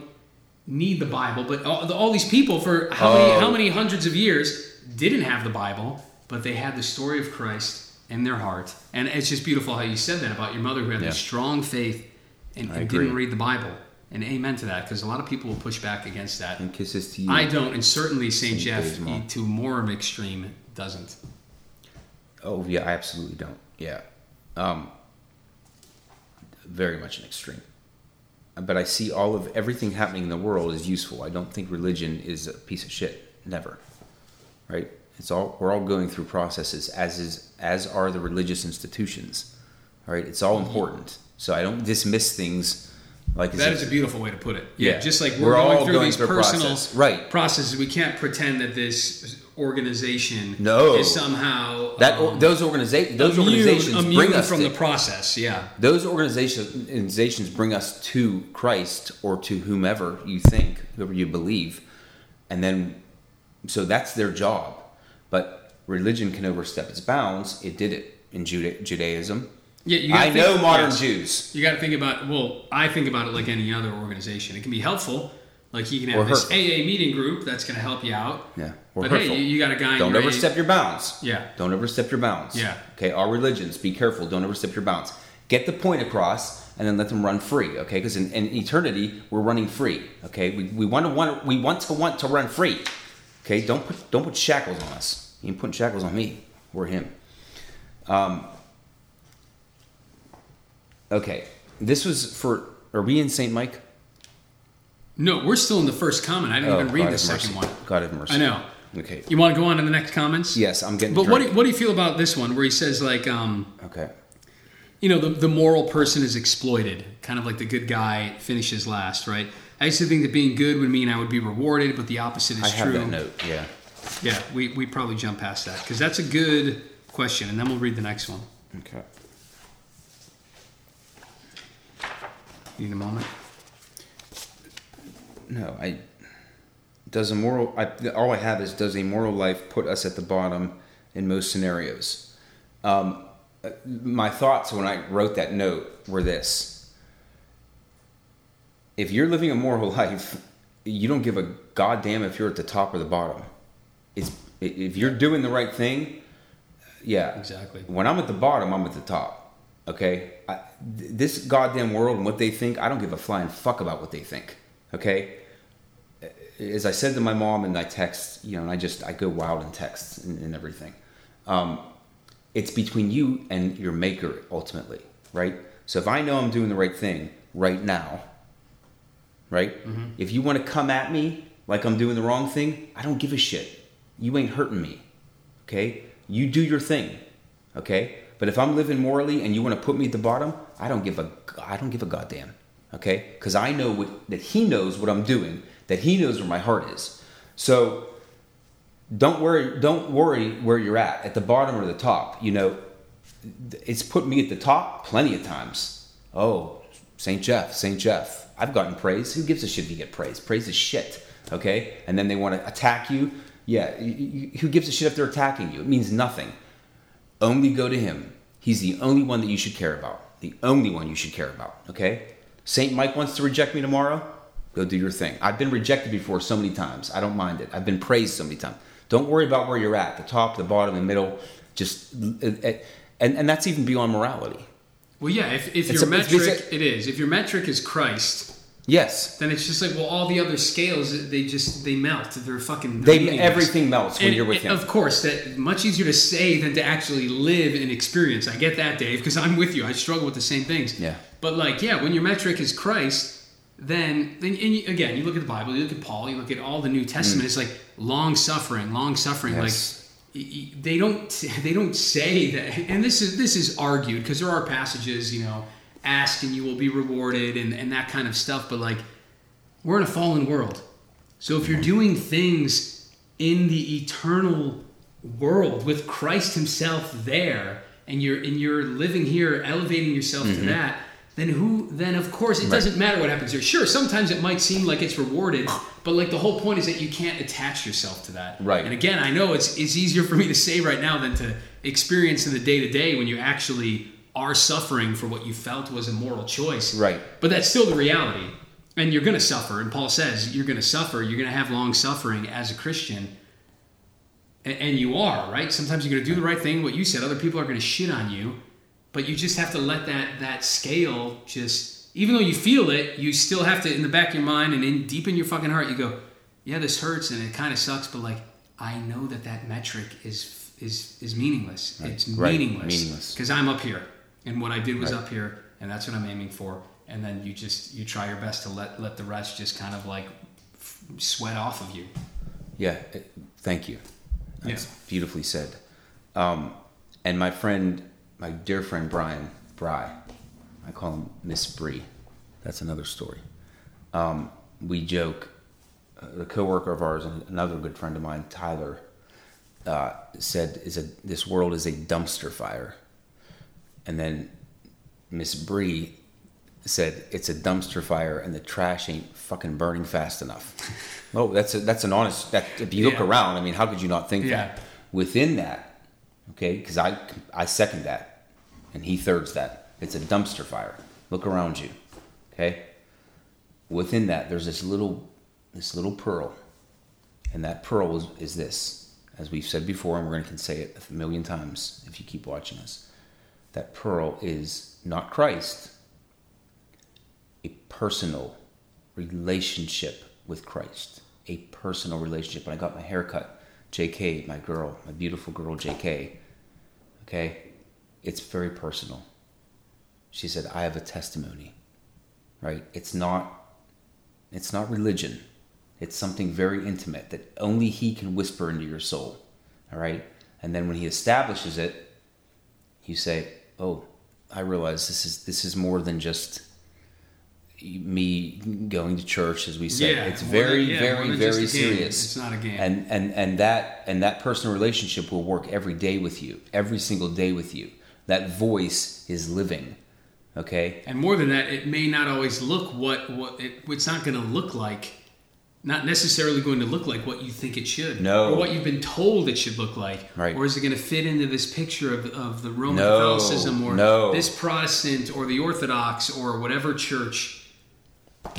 need the Bible, but all, all these people for how many Oh. how many hundreds of years didn't have the Bible, but they had the story of Christ in their heart, and it's just beautiful how you said that about your mother who had Yeah. this strong faith and, and didn't read the Bible. and amen to that because a lot of people will push back against that. And kisses to you. I don't, and certainly Saint Jeff to more of extreme doesn't. Oh yeah, I absolutely don't. Yeah, um, very much an extreme. But I see all of everything happening in the world is useful. I don't think religion is a piece of shit. Never. Right? It's all we're all going through processes, as is as are the religious institutions. All right, it's all important. So I don't dismiss things like That is a beautiful way to put it. Yeah, Yeah. just like we're, We're going all through going these through personal process. Right. processes. We can't pretend that this organization No. is somehow that um, those organizations those immune, organizations immune bring us from to, the process. Yeah, those organization- organizations bring us to Christ or to whomever you think, whoever you believe, and then so that's their job. But religion can overstep its bounds. It did it in Juda- Judaism. yeah. I think- know modern yes. Jews. You got to think about. Well, I think about it like any other organization. It can be helpful. Like you can Or have this hurtful. AA meeting group that's going to help you out. Yeah, or but hurtful. hey, you, you got a guy. Don't your overstep your bounds. Yeah. Don't overstep your bounds. Yeah. Okay. All religions, be careful. Don't overstep your bounds. Get the point across, and then let them run free. Okay. Because in, in eternity, we're running free. Okay. We, we want to want we want to want to run free. Okay. Don't put don't put shackles on us. You ain't putting shackles on me or him. Um. Okay. This was for. Are we in Saint Mike? No, we're still in the first comment. I didn't Oh, even read God the second mercy. one. God have mercy. I know. Okay. You want to go on to the next comments? Yes, I'm getting. But what do, drink. what do you feel about this one where he says like um Okay. you know the, the moral person is exploited kind of like the good guy finishes last right i used to think that being good would mean i would be rewarded but the opposite is I have true that note. Yeah. yeah we, we probably jump past that because that's a good question and then we'll read the next one Okay. need a moment No, I. Does a moral? I, all I have is does a moral life put us at the bottom in most scenarios? Um, uh, my thoughts when I wrote that note were this: If you're living a moral <laughs> life, you don't give a goddamn if you're at the top or the bottom. It's if you're doing the right thing, yeah, Exactly. When I'm at the bottom, I'm at the top. Okay, I, this goddamn world and what they think, I don't give a flying fuck about what they think. Okay, as I said to my mom and I text, you know, and I just I go wild in texts and, and everything. Um, it's between you and your maker ultimately, right? So if I know I'm doing the right thing right now, right? Mm-hmm. If you want to come at me like I'm doing the wrong thing, I don't give a shit. You ain't hurting me, okay? You do your thing, okay? But if I'm living morally and you want to put me at the bottom, I don't give a I don't give a goddamn, okay? Because I know what that he knows what I'm doing, that he knows where my heart is. So don't worry don't worry where you're at at the bottom or the top you know it's put me at the top plenty of times oh st jeff st jeff i've gotten praise. Who gives a shit if you get praise? Praise is shit okay? And then they want to attack you. Yeah who gives a shit if they're attacking you? It means nothing. Only go to him. He's the only one that you should care about. The only one you should care about okay? Saint mike wants to reject me tomorrow? Go do your thing. I've been rejected before so many times. I don't mind it. I've been praised so many times. Don't worry about where you're at. The top the bottom the middle just uh, uh, and and that's even beyond morality well yeah if, if your a- metric it is if your metric is christ yes then it's just like well all the other scales they just they melt they're fucking they everything melts when And you're with him Of course, that much easier to say than to actually live and experience. I get that, Dave, because I'm with you. I struggle with the same things. Yeah. But like, yeah, when your metric is Christ, then then and you, again, you look at the Bible, you look at Paul, you look at all the New Testament. It's like long suffering, long suffering. Mm. Yes. Like they don't <laughs> they don't say that. And this is this is argued because there are passages, you know, ask and you will be rewarded and and that kind of stuff. But like, we're in a fallen world. So if you're doing things in the eternal world with Christ himself there and you're and you're living here elevating yourself to mm-hmm. that, then who then of course it doesn't matter what happens there. Sure, sometimes it might seem like it's rewarded, but like the whole point is that you can't attach yourself to that. Right. And again, I know it's it's easier for me to say right now than to experience in the day to day when you actually are suffering for what you felt was a moral choice. Right. But that's still the reality. And you're going to suffer. And Paul says you're going to suffer. You're going to have long suffering as a Christian. And, and you are, right? Sometimes you're going to do the right thing, what you said. Other people are going to shit on you. But you just have to let that, that scale just even though you feel it, you still have to in the back of your mind and in deep in your fucking heart, you go, yeah, this hurts and it kind of sucks, but like I know that that metric is is is meaningless. Right. It's Right. meaningless because I'm up here and what I did was Right. up here and that's what I'm aiming for. And then you just you try your best to let let the rest just kind of like f- sweat off of you. Yeah, it- thank you. That's Yeah. beautifully said. Um, and my friend, my dear friend Brian Bry, I call him Miss Bree. That's another story. Um, we joke. Uh, the coworker of ours, and another good friend of mine, Tyler, uh, said, "Is a this world is a dumpster fire," and then Miss Bree said, "It's a dumpster fire, and the trash ain't fucking burning fast enough." <laughs> oh, that's a, that's an honest. That if you look Yeah. around, I mean, how could you not think Yeah. that? Within that, okay, because I I second that, and he thirds that. It's a dumpster fire. Look around you, okay. Within that, there's this little this little pearl, and that pearl is, is this. As we've said before, and we're going to say it a million times if you keep watching us. That pearl is not Christ, a personal relationship with Christ. A personal relationship. When I got my haircut, JK, my girl, my beautiful girl JK, okay, it's very personal. She said, I have a testimony, right? It's not, it's not religion. It's something very intimate that only He can whisper into your soul, all right? And then when He establishes it, you say, "Oh, I realize this is this is more than just me going to church, as we say. Yeah, it's very, yeah, very, very serious. It's not a game. And and and that and that personal relationship will work every day with you, every single day with you. That voice is living. Okay. And more than that, it may not always look what what it, it's not going to look like. Not necessarily going to look like what you think it should, No. or what you've been told it should look like, Right. or is it going to fit into this picture of, of the Roman No, Catholicism, or no. this Protestant, or the Orthodox, or whatever church?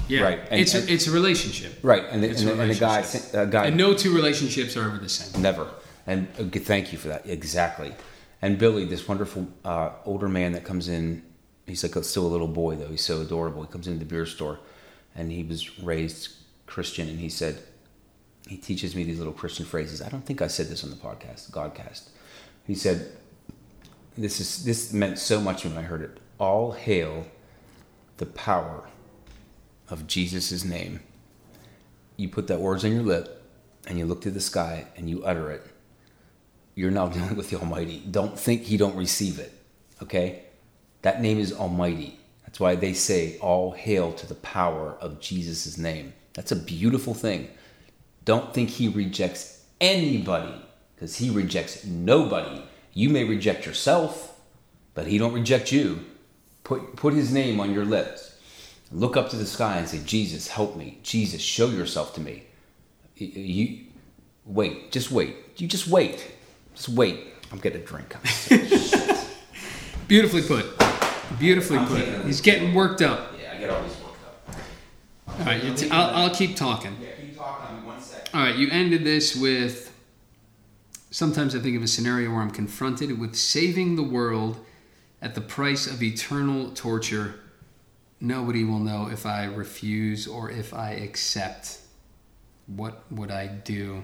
Yeah, Right, and- it's and- a, it's a relationship, Right. And the, It's and and the guy, a guy and no two relationships are ever the same. Never. And uh, thank you for that. Exactly. And Billy, this wonderful uh, older man that comes in, he's like still a little boy though. He's so adorable. He comes into the beer store, and he was raised Christian, and he said, he teaches me these little Christian phrases. I don't think I said this on the podcast, Godcast. He said, "This is this meant so much when I heard it. All hail the power of Jesus' name." You put that words on your lip, and you look to the sky and you utter it, you're now dealing with the Almighty. Don't think He don't receive it. Okay? That name is Almighty. That's why they say, All hail to the power of Jesus' name. That's a beautiful thing. Don't think he rejects anybody, because he rejects nobody. You may reject yourself, but he don't reject you. Put, put his name on your lips. Look up to the sky and say, Jesus, help me. Jesus, show yourself to me. You wait, just wait. You just wait. Just wait. I'm getting a drink. <laughs> Beautifully put, beautifully I'm put. taking it. He's getting worked up. yeah, I get all these worked up. All right, you t- I'll, I'll keep talking. Yeah, keep talking on me one second. All right, you ended this with. Sometimes I think of a scenario where I'm confronted with saving the world at the price of eternal torture. Nobody will know if I refuse or if I accept. What would I do?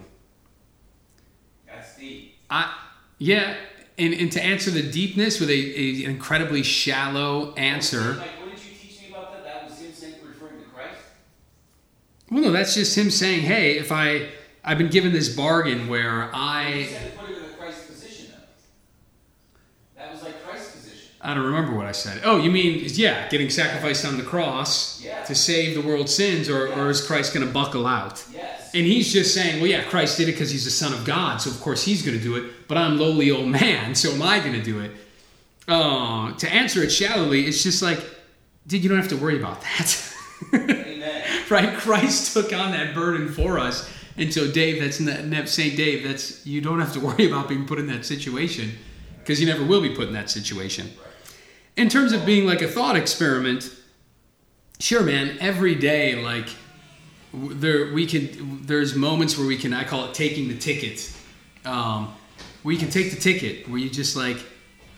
That's deep. I yeah, and, and to answer the deepness with a, a an incredibly shallow answer. Like, what did you teach me about that? That was him saying referring to Christ? Well, no, that's just him saying, "Hey, if I I've been given this bargain where I said to put it in the Christ position, though. That was like Christ's position. I don't remember what I said. Oh, you mean yeah, getting sacrificed on the cross Yeah. to save the world's sins, or, or is Christ going to buckle out?" Yes. And he's just saying, well, yeah, Christ did it because he's the Son of God, so of course he's going to do it. But I'm lowly old <laughs> man, so am I going to do it? Uh, to answer it shallowly, it's just like, dude, you don't have to worry about that. Amen. <laughs> right? Christ took on that burden for us. And so, Dave, that's not, Saint Dave. That's you don't have to <laughs> worry about being put in that situation because you never will be put in that situation. In terms of being like a thought experiment, sure, man. Every day, like there, we can. There's moments where we can. I call it taking the ticket. Um, where you can take the ticket, where you just like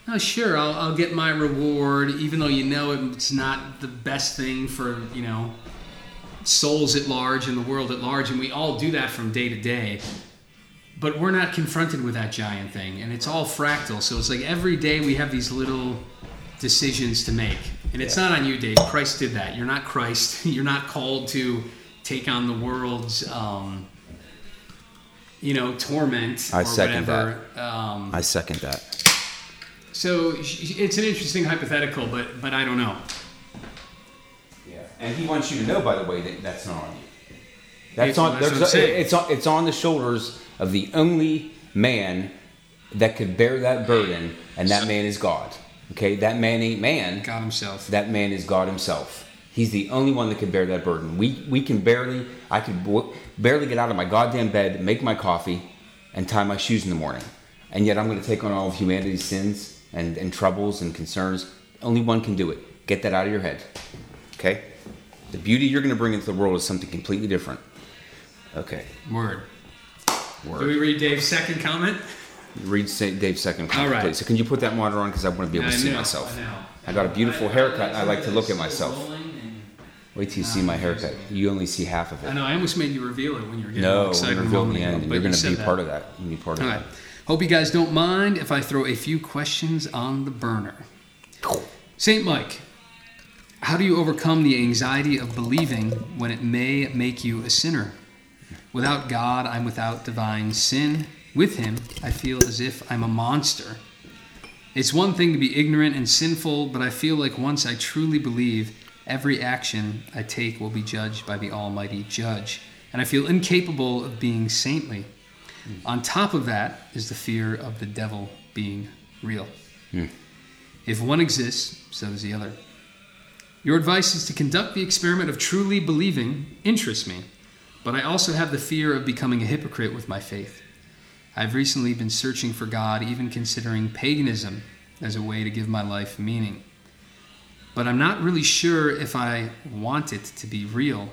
oh, sure, I'll, I'll get my reward, even though you know it's not the best thing for, you know, souls at large and the world at large. And we all do that from day to day. But we're not confronted with that giant thing. And it's all fractal. So it's like every day we have these little decisions to make. And it's Yeah. not on you, Dave. Christ did that. You're not Christ. <laughs> You're not called to take on the world's, um, you know, torment I or second whatever. Um, I second that. so it's an interesting hypothetical, but but I don't know. Yeah, and he wants you to know, by the way, that that's not on you. That's Yeah, on. that's what I'm a- saying. it's on. It's on the shoulders of the only man that could bear that burden, and that man is God. Okay, that man ain't man. God Himself. That man is God Himself. He's the only one that can bear that burden. We we can barely. I w- barely get out of my goddamn bed, make my coffee, and tie my shoes in the morning, and yet I'm going to take on all of humanity's sins and, and troubles and concerns. Only one can do it. Get that out of your head. Okay. The beauty you're going to bring into the world is something completely different. Okay. Word. Word. Do we read Dave's second comment? Read Dave's second comment, All right. please. So can you put that monitor on because I want to be able to I see know, myself. I. I got a beautiful haircut. and I like to look at myself. rolling Wait till you see my haircut. You only see half of it. I know. I almost made you reveal it when you were getting No, excited. a reveal the end. but You're going to be that. part of that. You be part of All that. right. Hope you guys don't mind if I throw a few questions on the burner. Saint Mike, how do you overcome the anxiety of believing when it may make you a sinner? Without God, I'm without divine sin. With Him, I feel as if I'm a monster. It's one thing to be ignorant and sinful, but I feel like once I truly believe, every action I take will be judged by the Almighty Judge. And I feel incapable of being saintly. Hmm. On top of that is the fear of the devil being real. Hmm. If one exists, so does the other. Your advice is to conduct the experiment of truly believing interests me, but I also have the fear of becoming a hypocrite with my faith. I've recently been searching for God, even considering paganism as a way to give my life meaning. But I'm not really sure if I want it to be real,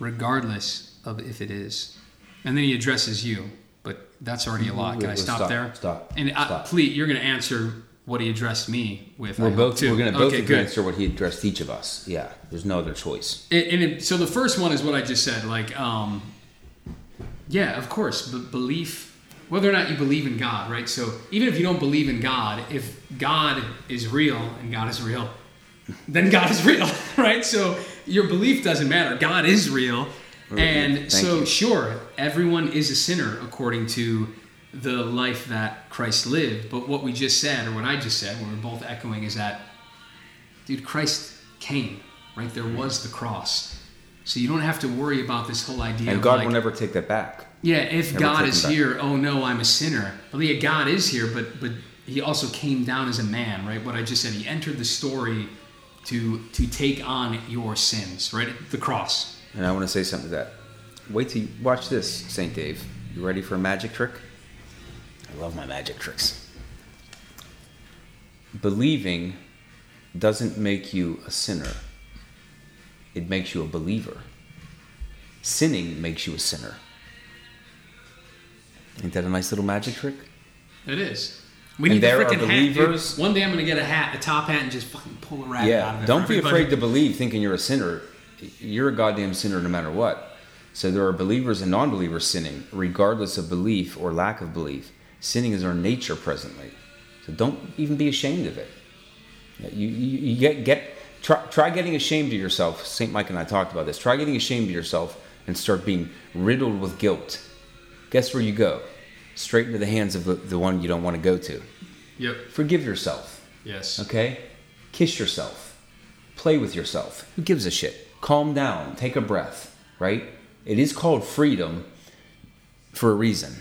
regardless of if it is. And then he addresses you, but that's already a lot. Can I stop, stop, there? stop, And uh, stop. please, you're going to answer what he addressed me with. We're hope, both. too. We're going to both okay, good. answer what he addressed each of us. Yeah. There's no other choice. And, and it, so the first one is what I just said. Like, um, yeah, of course, b- belief, whether or not you believe in God, right? So even if you don't believe in God, if God is real and God is real, then God is real, <laughs> right? So your belief doesn't matter. God is real. And Thank so, you. sure, everyone is a sinner according to the life that Christ lived. But what we just said, or what I just said, what we're both echoing, is that dude, Christ came, right? There was the cross. So you don't have to worry about this whole idea And of God like, will never take that back. yeah, if never God is here, oh no, I'm a sinner. But yeah, God is here, but but he also came down as a man, right? What I just said, he entered the story to to take on your sins, right? The cross. And I want to say something to that. Wait till you watch this, Saint Dave. You ready for a magic trick? I love my magic tricks. Believing doesn't make you a sinner. It makes you a believer. Sinning makes you a sinner. Ain't that a nice little magic trick? It is. We And need the there are freaking hat. believers- One day I'm gonna get a hat, a top hat, and just fucking pull a rabbit out of Yeah, it. don't be everybody. afraid to believe thinking you're a sinner. You're a goddamn sinner no matter what. So there are believers and non believers sinning, regardless of belief or lack of belief. Sinning is our nature presently. So don't even be ashamed of it. You, you, you get, get try, try getting ashamed of yourself. St. Mike and I talked about this. Try getting ashamed of yourself and start being riddled with guilt. Guess where you go? Straight into the hands of the, the one you don't want to go to. Yep. Forgive yourself. Yes. Okay? Kiss yourself. Play with yourself. Who gives a shit? Calm down. Take a breath, right? It is called freedom for a reason.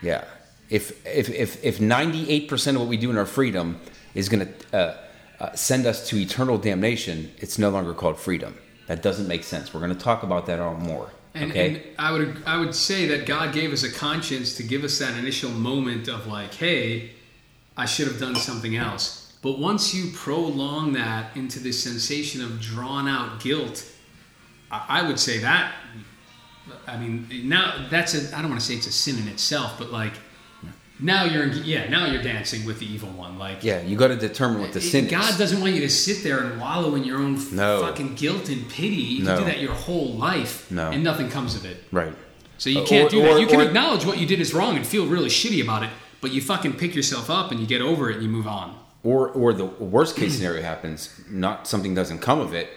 Yeah. If if if if 98% of what we do in our freedom is going to uh, uh, send us to eternal damnation, it's no longer called freedom. That doesn't make sense. We're going to talk about that all more. And, okay? and I would I would say that God gave us a conscience to give us that initial moment of like, hey, I should have done something else. But once you prolong that into this sensation of drawn out guilt, I, I would say that. I mean, now that's a I don't want to say it's a sin in itself, but like now you're yeah now you're dancing with the evil one like Yeah, you got to determine what the sin God is. doesn't want you to sit there and wallow in your own No. fucking guilt and pity. You No. can do that your whole life, No. and nothing comes of it. Right. So you can't or- do that. or- You can or- acknowledge what you did is wrong and feel really shitty about it, but you fucking pick yourself up and you get over it and you move on. Or or the worst case scenario happens, not something doesn't come of it.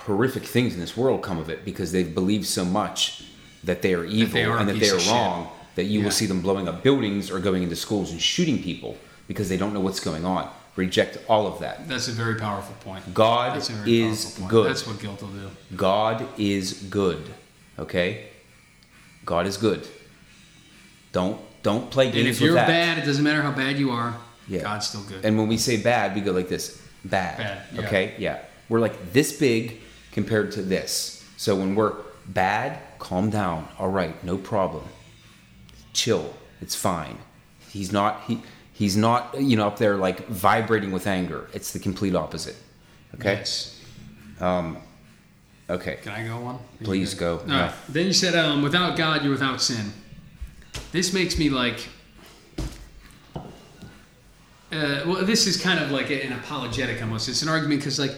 Horrific things in this world come of it because they've believed so much that they are evil they are and that they are wrong shit. Wrong that you Yeah. will see them blowing up buildings or going into schools and shooting people because they don't know what's going on. Reject all of that. That's a very powerful point. God That's a very is powerful point. good. That's what guilt will do. God is good. Okay? God is good. Don't don't play And games if you're that. bad, it doesn't matter how bad you are. Yeah. God's still good. And when we say bad, we go like this bad. Bad, yeah. Okay? Yeah. We're like this big compared to this. So when we're bad, calm down. All right, no problem. Chill. It's fine. He's not he he's not you know up there like vibrating with anger. It's the complete opposite. Okay? Yes. Um, Okay. Can I go one? Please go. All No. right. Then you said, um, without God, you're without sin. This makes me like. Uh, well, this is kind of like an apologetic almost. It's an argument because, like,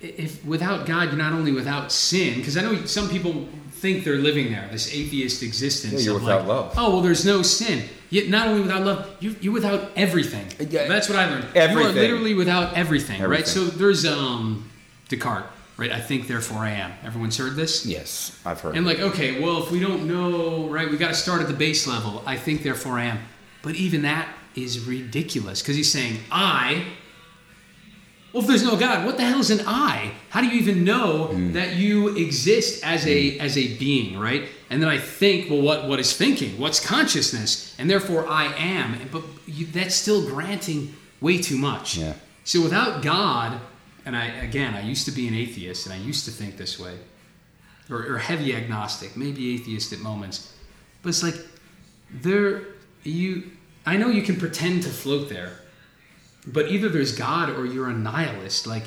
if without God, you're not only without sin, because I know some people think they're living there, this atheist existence. Yeah, you're of without like, love. Oh, well, there's no sin. Yet, not only without love, you, you're without everything. Yeah. That's what I learned. You are literally without everything, right? So there's um, Descartes, right? I think, therefore I am. Everyone's heard this? Yes, I've heard. And like, okay, well, if we don't know, right, we got to start at the base level. I think, therefore, I am. But even that is ridiculous because he's saying, I. Well, if there's no God, what the hell is an I? How do you even know hmm. that you exist as a hmm. as a being, right? And then I think, well, what what is thinking? What's consciousness? And therefore, I am. But you, that's still granting way too much. Yeah. So without God, and I again, I used to be an atheist, and I used to think this way or, or heavy agnostic, maybe atheist at moments. But it's like there you I know you can pretend to float there, but either there's God or you're a nihilist. Like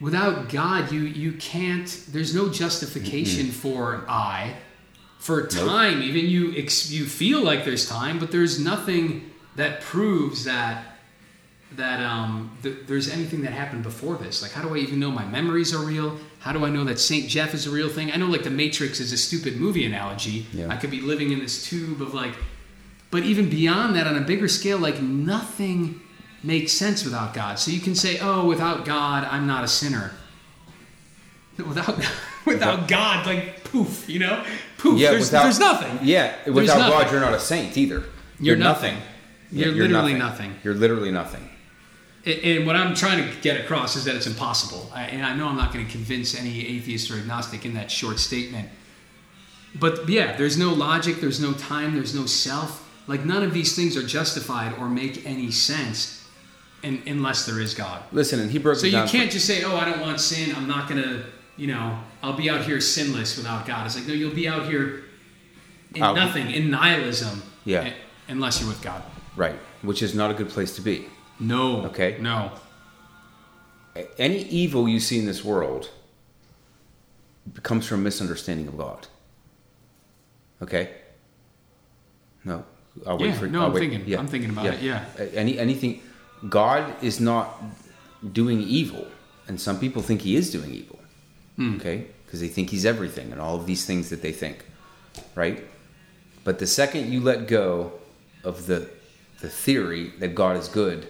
without God, you you can't. There's no justification for I. For time, even you ex, you feel like there's time, but there's nothing that proves that that um, th- there's anything that happened before this. Like, how do I even know my memories are real? How do I know that Saint Jeff is a real thing? I know, like, The Matrix is a stupid movie analogy. Yeah. I could be living in this tube of like, but even beyond that, on a bigger scale, like nothing makes sense without God. So you can say, oh, without God, I'm not a sinner. <laughs> Without without God, like poof, you know, poof. yeah, there's, without, there's nothing. Yeah, without God, you're not a saint either. You're nothing. Yeah, You're literally nothing. You're literally nothing. And- And what I'm trying to get across is that it's impossible. And I know I'm not going to convince any atheist or agnostic in that short statement. But yeah, there's no logic, there's no time, there's no self. Like none of these things are justified or make any sense in, unless there is God. Listen, and he broke So you can't just say, "Oh, I don't want sin. I'm not going to, you know, I'll be out here sinless without God." It's like, no, you'll be out here in Out- nothing, in nihilism, Yeah. eh, unless you're with God. right, which is not a good place to be. No. Okay. No. Any evil you see in this world comes from misunderstanding of God. Okay. No, I'll wait Yeah, for. no, I'll I'm wait- thinking- I'm thinking about it, yeah. Any anything, God is not doing evil, and some people think He is doing evil. Hmm. Okay, because they think He's everything, and all of these things that they think, right? But the second you let go of the the theory that God is good,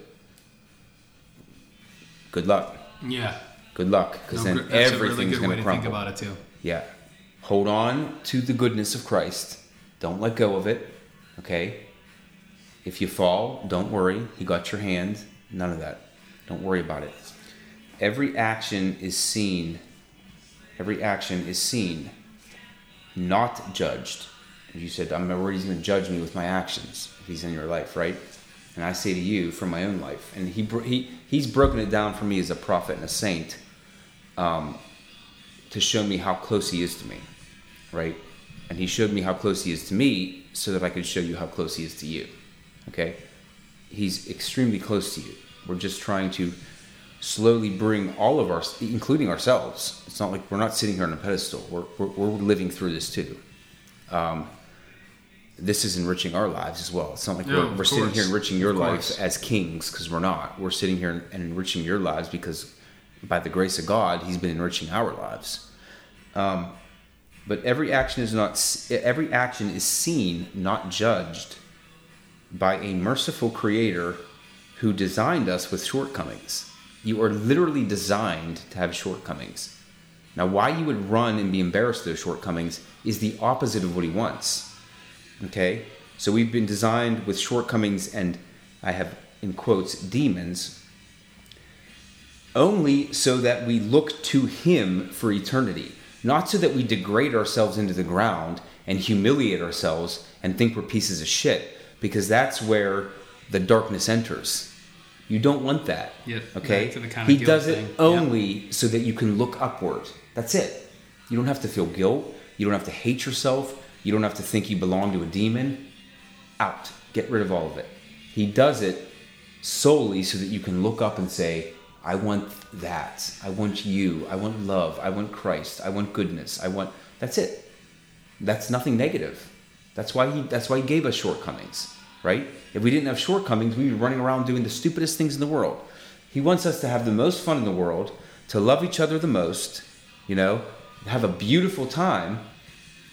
good luck. Yeah. Good luck, because No, then everything's really going to to crumble. think about it too. Yeah. Hold on to the goodness of Christ. Don't let go of it. Okay? If you fall, don't worry. He got your hand. None of that. Don't worry about it. Every action is seen. Every action is seen, not judged. You said, I'm worried he's going to judge me with my actions if he's in your life, right? And I say to you from my own life, and he, he he's broken it down for me as a prophet and a saint um, to show me how close he is to me, right? And he showed me how close he is to me so that I could show you how close he is to you, okay? He's extremely close to you. We're just trying to slowly bring all of our, including ourselves. It's not like we're not sitting here on a pedestal. We're, we're, we're living through this too. Um, this is enriching our lives as well. It's not like No, we're, we're sitting here enriching your life as kings because we're not. We're sitting here and enriching your lives because by the grace of God, He's been enriching our lives. Um, but every action is not every action is seen, not judged, by a merciful Creator who designed us with shortcomings. You are literally designed to have shortcomings. Now, why you would run and be embarrassed of those shortcomings is the opposite of what He wants. Okay? So we've been designed with shortcomings and I have in quotes demons only so that we look to him for eternity, not so that we degrade ourselves into the ground and humiliate ourselves and think we're pieces of shit because that's where the darkness enters. You don't want that. Yep, Okay? back the kinda he does thing. it only so that you can look upward. That's it. You don't have to feel guilt. You don't have to hate yourself. You don't have to think you belong to a demon. Out. Get rid of all of it. He does it solely so that you can look up and say, I want that. I want you. I want love. I want Christ. I want goodness. I want that's it. That's nothing negative. That's why he that's why he gave us shortcomings, right? If we didn't have shortcomings, we'd be running around doing the stupidest things in the world. He wants us to have the most fun in the world, to love each other the most, you know, have a beautiful time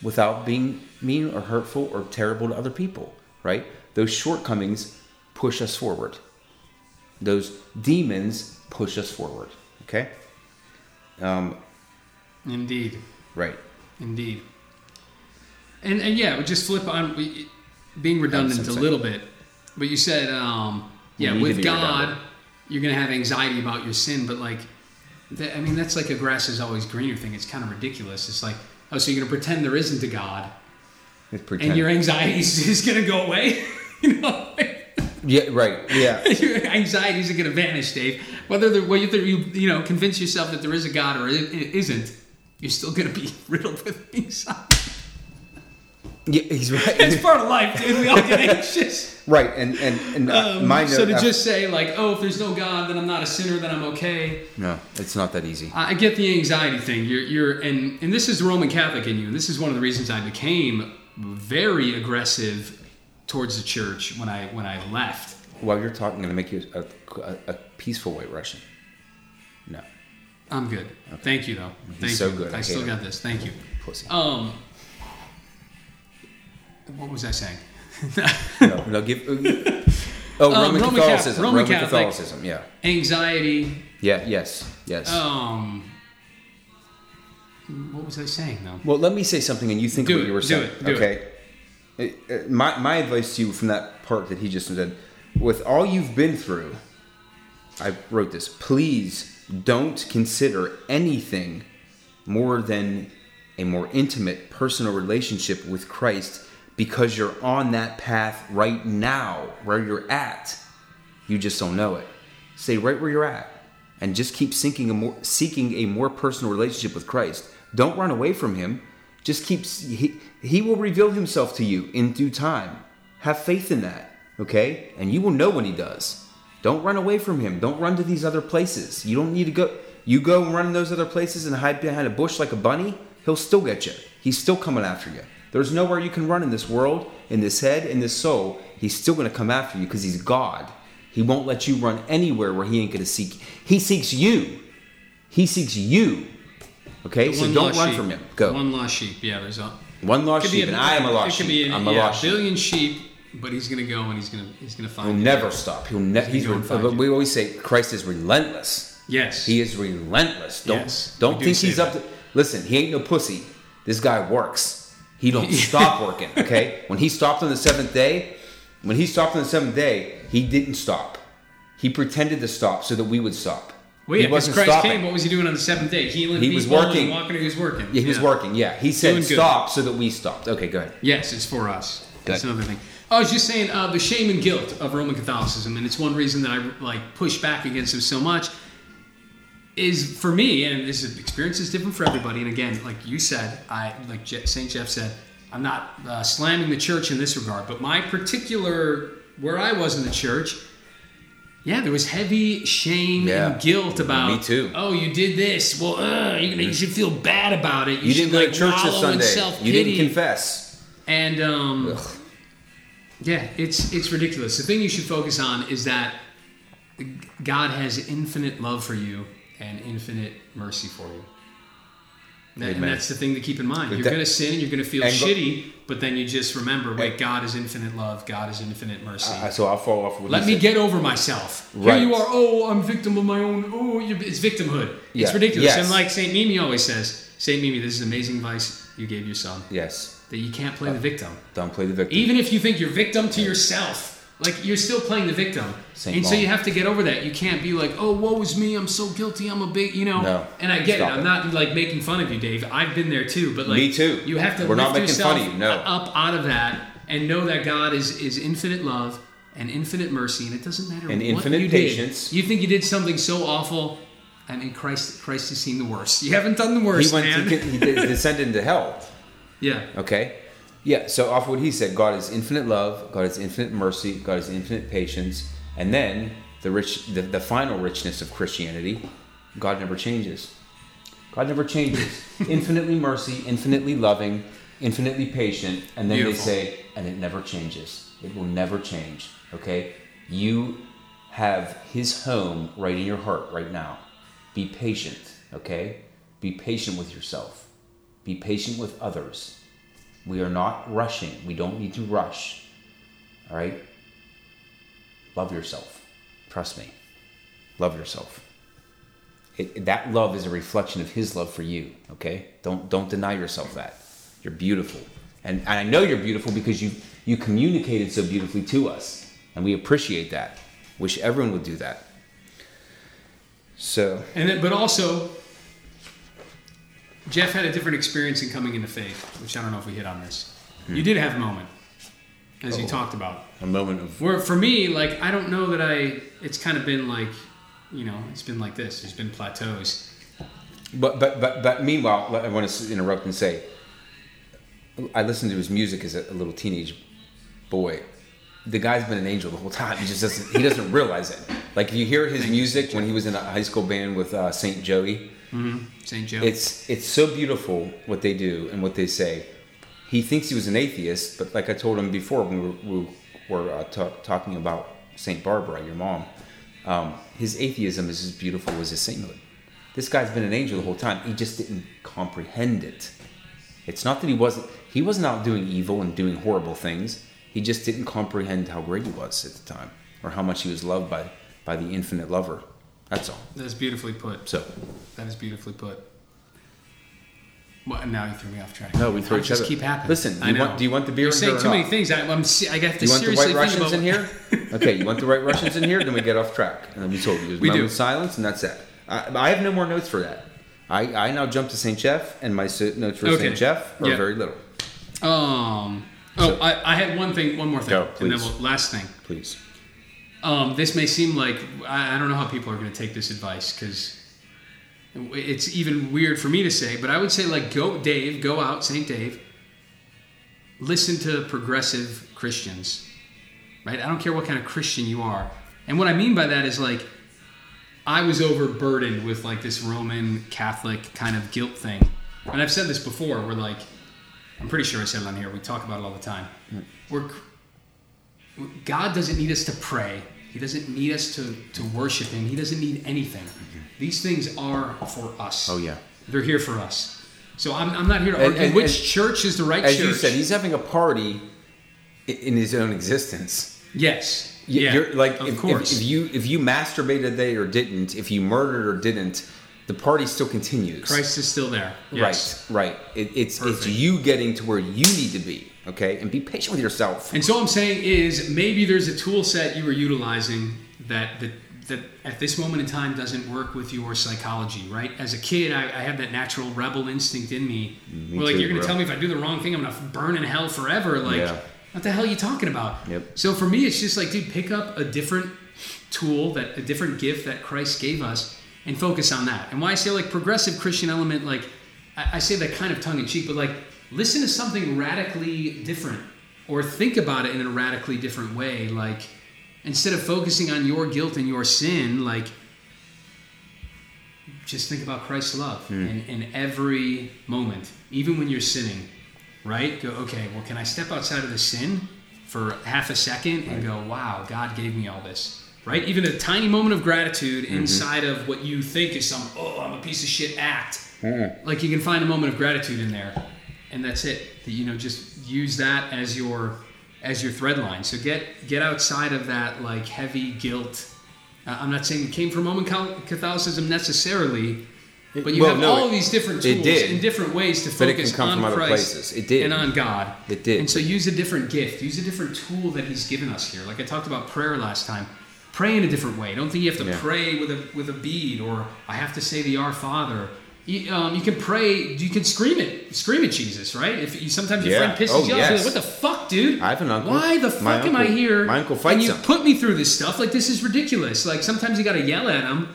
without being mean or hurtful or terrible to other people, right? Those shortcomings push us forward. Those demons push us forward, okay? Um, Indeed. right. Indeed. And and yeah, we just flip on we, being redundant a little bit. But you said, um, yeah, with God, redundant. you're gonna have anxiety about your sin, but like, that, I mean, that's like a grass is always greener thing. It's kind of ridiculous. It's like, oh, so you're gonna pretend there isn't a God, and your anxiety <laughs> is gonna go away. <laughs> you know, yeah, right. Yeah. <laughs> your anxiety isn't gonna vanish, Dave. Whether whether you you know convince yourself that there is a God or it, it isn't, you're still gonna be riddled with anxiety. Yeah he's right. <laughs> It's part of life, dude. We all get anxious. <laughs> right. And and and uh, Um, my note. so to uh, just say like, oh, if there's no God, then I'm not a sinner, then I'm okay. no, it's not that easy. I I get the anxiety thing. You're, you're, and and this is the Roman Catholic in you. And this is one of the reasons I became very aggressive towards the church when I when I left. While you're talking, I'm going to make you a, a, a peaceful white Russian. No, I'm good. Thank you though. Thank so you. good. I I still him. got this. Thank you. pussy. Um, what was I saying? no, no, give. oh, Um, <laughs> Roman, Roman Catholicism. Roman Roman, Catholic. Catholicism. Yeah. Anxiety. Yeah. Yes. Yes. Um, what was I saying though? Well, let me say something, and you think Do what it, you were do saying. it, do okay. It- uh, my my advice to you from that part that he just said, with all you've been through, I wrote this. Please don't consider anything more than a more intimate personal relationship with Christ because you're on that path right now where you're at. You just don't know it. Stay right where you're at and just keep seeking a more, seeking a more personal relationship with Christ. Don't run away from him. Just keep he, he will reveal himself to you in due time. Have faith in that, okay? And you will know when he does. Don't run away from him. Don't run to these other places. You don't need to go you go and run in those other places and hide behind a bush like a bunny, he'll still get you. He's still coming after you. There's nowhere you can run in this world, in this head, in this soul. He's still going to come after you because he's God. He won't let you run anywhere where he ain't going to seek. He seeks you. He seeks you. Okay, so don't run sheep. from him. Go. One, lost sheep. Yeah, there's a. One lost could be sheep, a- and I am a lost sheep. Be an, I'm a yeah, lost sheep. billion sheep, but he's gonna go and he's gonna he's gonna find. He'll you. never stop. He'll never. he's. find Re- we always say Christ is relentless. Yes. He is relentless. Don't Yes, don't do think say he's up to. Listen, he ain't no pussy. This guy works. He don't <laughs> stop working. Okay. When he stopped on the seventh day, when he stopped on the seventh day, he didn't stop. He pretended to stop so that we would stop. Yeah, he wasn't Christ stopping. came. What was he doing on the seventh day? Healing He was people and working. walking. He was working. Yeah, he was working. Yeah, he said Doing good. stop so that we stopped. Okay, go ahead. Yes, it's for us. That's Good. another thing. I was just saying uh, the shame and guilt of Roman Catholicism, and it's one reason that I like push back against it so much. Is for me, and this is, experience is different for everybody. And again, like you said, I like Je- Saint Jeff said, I'm not uh, slamming the church in this regard, but my particular where I was in the church, yeah, there was heavy shame Yeah. and guilt about. Me too. Oh, you did this. Well, uh, you, you should feel bad about it. You, should, didn't go to like, church this Sunday. You didn't confess. And um, Yeah, it's it's ridiculous. The thing you should focus on is that God has infinite love for you and infinite mercy for you. That- and that's the thing to keep in mind. You're going to sin, and you're going to feel and shitty, but then you just remember, wait, God is infinite love, God is infinite mercy. Uh, so I'll follow off. Let me said. get over myself. Right. Here you are. Oh, I'm victim of my own. Oh, it's victimhood. Yeah. It's ridiculous. Yes. And like Saint Mimi always says, Saint Mimi, this is amazing advice you gave your son Yes. that you can't play the victim. Don't play the victim. Even if you think you're victim to yourself, like you're still playing the victim. Saint and so you have to get over that. You can't be like, oh, woe is me. I'm so guilty. I'm a big, you know. No. And I get Stop it. I'm not like making fun of you, Dave. I've been there too. But like, Me too. You have to We're not making fun of you, no. up out of that and know that God is is infinite love and infinite mercy, and it doesn't matter. And infinite you patience. Did. You think you did something so awful. I mean, Christ, Christ has seen the worst. <laughs> You haven't done the he worst, went. man. He, he <laughs> descended into hell. yeah, Okay? Yeah, so off what he said, God is infinite love, God is infinite mercy, God is infinite patience, and then the rich the, the final richness of Christianity, God never changes. God never changes. <laughs> infinitely mercy, infinitely loving, infinitely patient, and then Beautiful. they say, and it never changes. It will never change. Okay? You have his home right in your heart right now. Be patient, okay? Be patient with yourself. Be patient with others. We are not rushing. We don't need to rush. All right? Love yourself. Trust me. Love yourself. It, that love is a reflection of his love for you, okay? Don't don't deny yourself that. You're beautiful. And, and I know you're beautiful because you you communicated so beautifully to us. And we appreciate that. Wish everyone would do that. So, And then, but also, Jeff had a different experience in coming into faith, which I don't know if we hit on this. You did have a moment, as you Oh. talked about. a moment of Where for me, like I don't know that I. It's kind of been like, you know, it's been like this. There's been plateaus. But but but but meanwhile, I want to interrupt and say, I listened to his music as a, a little teenage boy. The guy's been an angel the whole time. He just doesn't he doesn't <laughs> realize it. Like if you hear his music when he was in a high school band with uh, Saint Joey, St. Joe. it's it's so beautiful what they do and what they say. He thinks he was an atheist, but like I told him before when we were, we were uh, ta- talking about Saint Barbara, your mom, um, his atheism is as beautiful as his sainthood. This guy's been an angel the whole time. He just didn't comprehend it. It's not that he wasn't he wasn't out doing evil and doing horrible things. He just didn't comprehend how great he was at the time, or how much he was loved by by the infinite lover. That's all. That's beautifully put. So That is beautifully put. Well, now you threw me off track. No, we throw I each just other- keep happening. Listen, do I you want- do you want the beer You're saying too many not? things. I, I'm. I have to you want the White Russians in here? <laughs> Okay, you want the White Russians in here? Then we get off track. And then we told you. There's <laughs> We do. silence, and that's it. I, I have no more notes for that. I, I now jump to St. Jeff, and my notes for Okay. St. Jeff are Yeah. very little. Um. Oh, I, I had one thing. One more thing. Go, and then we'll, last thing. Please. Um, this may seem like I, I don't know how people are going to take this advice because it's even weird for me to say, but I would say like go Dave, go out, Saint Dave. Listen to progressive Christians, right? I don't care what kind of Christian you are, and what I mean by that is like I was overburdened with like this Roman Catholic kind of guilt thing, and I've said this before. We're like, I'm pretty sure I said it on here. We talk about it all the time. We're God doesn't need us to pray. He doesn't need us to, to worship Him. He doesn't need anything. These things are for us. Oh, yeah. They're here for us. So I'm, I'm not here to And- argue and- which and church is the right As church. you said, he's having a party in his own existence. yes. Yeah. You're, like of if, if, course. if you if you masturbated they or didn't, if you murdered or didn't, the party still continues. Christ is still there. Yes. Right, right. It, it's it's you getting to where you need to be, okay? And be patient with yourself. And so I'm saying is maybe there's a tool set you were utilizing that that, that at this moment in time doesn't work with your psychology, right? As a kid, I, I had that natural rebel instinct in me. Mm, me where like too, you're gonna tell me if I do the wrong thing, I'm gonna burn in hell forever. Like Yeah. what the hell are you talking about? Yep. So for me, it's just like, dude, pick up a different tool, that a different gift that Christ gave us, and focus on that. And why I say like progressive Christian element, like I, I say that kind of tongue in cheek, but like listen to something radically different, or think about it in a radically different way. Like instead of focusing on your guilt and your sin, like just think about Christ's love in, in every moment, even when you're sinning, right? Go, okay, well, can I step outside of the sin for half a second and go, wow, God gave me all this. Right? Even a tiny moment of gratitude Mm-hmm. inside of what you think is some, oh, I'm a piece of shit act. Mm-hmm. Like you can find a moment of gratitude in there. And that's it. You know, just use that as your as your thread line. So get get outside of that like heavy guilt. Uh, I'm not saying it came from Roman Catholicism necessarily, but you Well, have no, all it- these different tools in different ways to focus on Christ places. It did. and on God. It did. And so use a different gift. Use a different tool that He's given us here. Like I talked about prayer last time. Pray in a different way. Don't think you have to Yeah. pray with a with a bead or I have to say the Our Father. You, um, you can pray. You can scream it. Scream at Jesus, right? If you, sometimes your Yeah. friend pisses Oh, you off, you're yes. like, "What the fuck, dude? I have an uncle. Why the My fuck am I here? my uncle fights And you him. put me through this stuff. Like this is ridiculous. Like sometimes you got to yell at him,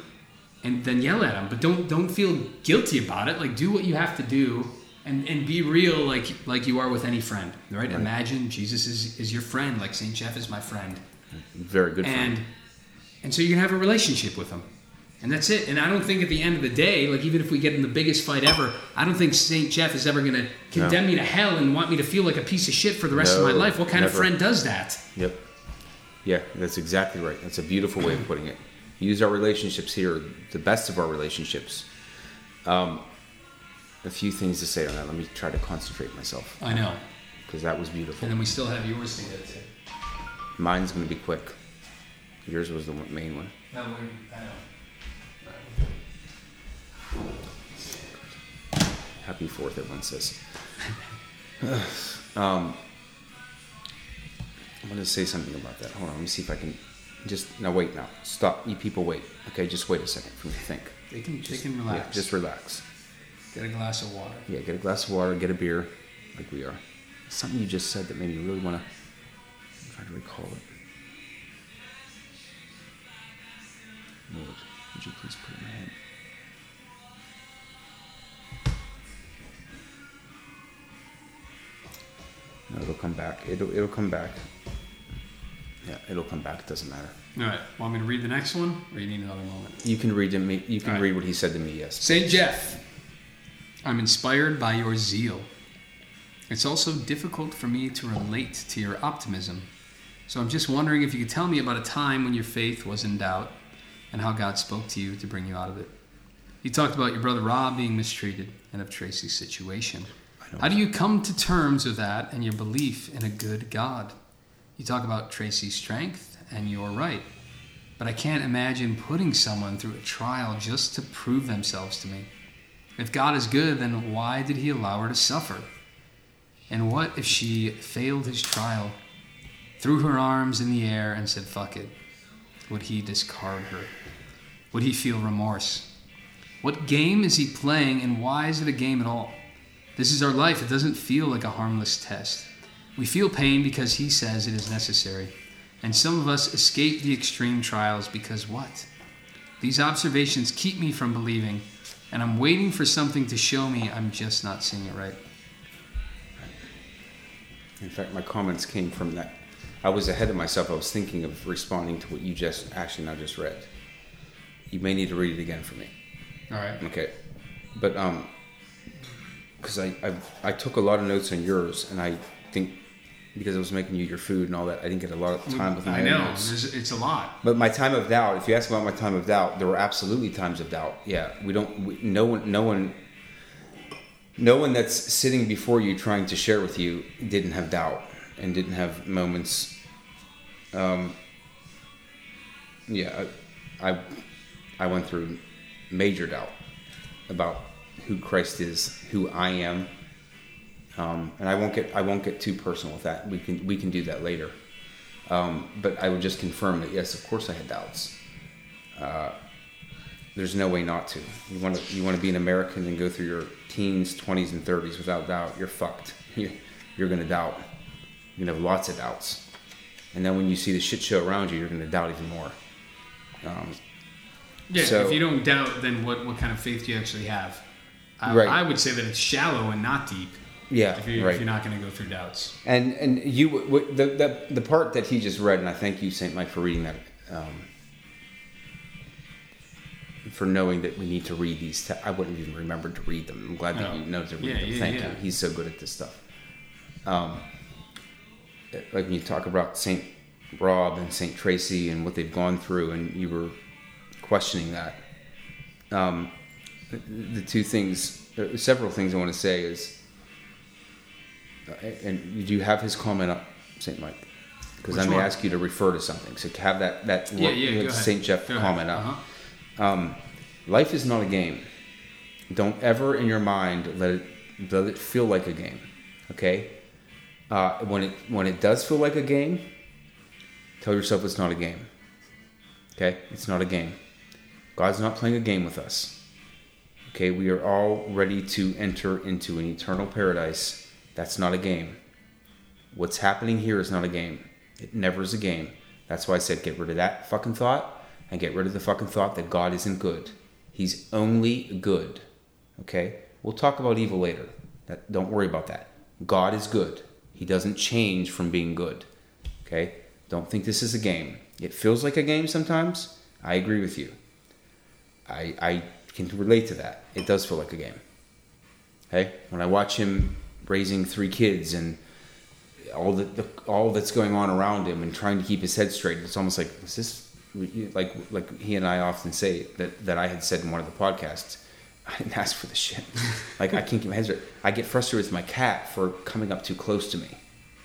and then yell at him, but don't don't feel guilty about it. Like do what you have to do, and and be real, like like you are with any friend, right? Imagine Jesus is is your friend, like Saint Jeff is my friend, Very good. and friend. and so you can have a relationship with him. And that's it. And I don't think at the end of the day, like even if we get in the biggest fight ever, I don't think Saint Jeff is ever going to condemn me to hell and want me to feel like a piece of shit for the rest of my life. What kind of friend does that? Yep. Yeah, that's exactly right. That's a beautiful way of putting it. Use our relationships here, the best of our relationships. Um, a few things to say on that. Let me try to concentrate myself I know. because that was beautiful. And then we still have yours to get to. Mine's going to be quick. Yours was the main one. No, I know. Happy Fourth, everyone says. <laughs> um, I'm going to say something about that. Hold on, let me see if I can. Just now, wait now. Stop. You people, wait. Okay, just wait a second for me to think. They can, Just, they can yeah, relax. just relax. get a glass of water. Yeah, get a glass of water, get a beer, like we are. Something you just said that made me really want to try to recall it. Lord, would you please put it in my head? No, it'll come back. It'll it'll come back. Yeah, it'll come back. It doesn't matter. All right. Want me to read the next one, or you need another moment? You can read him. You can right. read what he said to me. Yes. Saint Jeff, I'm inspired by your zeal. It's also difficult for me to relate to your optimism. So I'm just wondering if you could tell me about a time when your faith was in doubt and how God spoke to you to bring you out of it. You talked about your brother Rob being mistreated and of Tracy's situation. How do you come to terms with that and your belief in a good God? You talk about Tracy's strength, and you're right. But I can't imagine putting someone through a trial just to prove themselves to me. If God is good, then why did He allow her to suffer? And what if she failed His trial, threw her arms in the air, and said, fuck it? Would He discard her? Would He feel remorse? What game is He playing, and why is it a game at all? This is our life. It doesn't feel like a harmless test. We feel pain because He says it is necessary. And some of us escape the extreme trials because what? These observations keep me from believing, and I'm waiting for something to show me I'm just not seeing it right. In fact, my comments came from that. I was ahead of myself. I was thinking of responding to what you just actually now just read. You may need to read it again for me. All right. Okay, but um, because I, I I took a lot of notes on yours, and I think because I was making you your food and all that, I didn't get a lot of time with my I know. notes. It's a lot. But my time of doubt, if you ask about my time of doubt, there were absolutely times of doubt. Yeah, we don't. We, no one. No one. No one that's sitting before you trying to share with you didn't have doubt and didn't have moments. Um, yeah, I, I, I went through major doubt about who Christ is, who I am, um, and I won't get I won't get too personal with that. We can we can do that later. Um, but I would just confirm that yes, of course I had doubts. Uh, there's no way not to. You want to you want to be an American and go through your teens, twenties, and thirties without doubt. You're fucked. You, <laughs> you're gonna doubt. You're gonna have lots of doubts. And then when you see the shit show around you, you're gonna doubt even more. Um, Yeah. So- if you don't doubt, then what, what kind of faith do you actually have? I, Right. I would say that it's shallow and not deep. yeah, If, you, right. if you're not going to go through doubts. And and you the, the the part that he just read, and I thank you, Saint Mike, for reading that. Um, for knowing that we need to read these, te- I wouldn't even remember to read them. I'm glad that Oh. you know to read Yeah, them. yeah, thank yeah. you. He's so good at this stuff. Um, like when you talk about Saint Rob and Saint Tracy and what they've gone through, and you were questioning that. Um, the, two things, uh, several things I want to say is, uh, and do you have his comment up, Saint Mike? Because I may one? ask you to refer to something. So to have that that Yeah, yeah. Saint Jeff Go ahead. comment up. Uh-huh. Um, life is not a game. Don't ever in your mind let it let it feel like a game. Okay. Uh, when it when it does feel like a game, tell yourself it's not a game. Okay, it's not a game. God's not playing a game with us. Okay, we are all ready to enter into an eternal paradise. That's not a game. What's happening here is not a game. It never is a game. That's why I said get rid of that fucking thought and get rid of the fucking thought that God isn't good. He's only good. Okay? We'll talk about evil later. That, don't worry about that. God is good. He doesn't change from being good. Okay? Don't think this is a game. It feels like a game sometimes. I agree with you. I, I can relate to that. It does feel like a game. Okay? When I watch him raising three kids and all the, the all that's going on around him and trying to keep his head straight, it's almost like is this like like he and I often say that that I had said in one of the podcasts. I didn't ask for the shit. <laughs> Like I can't keep my head straight. I get frustrated with my cat for coming up too close to me.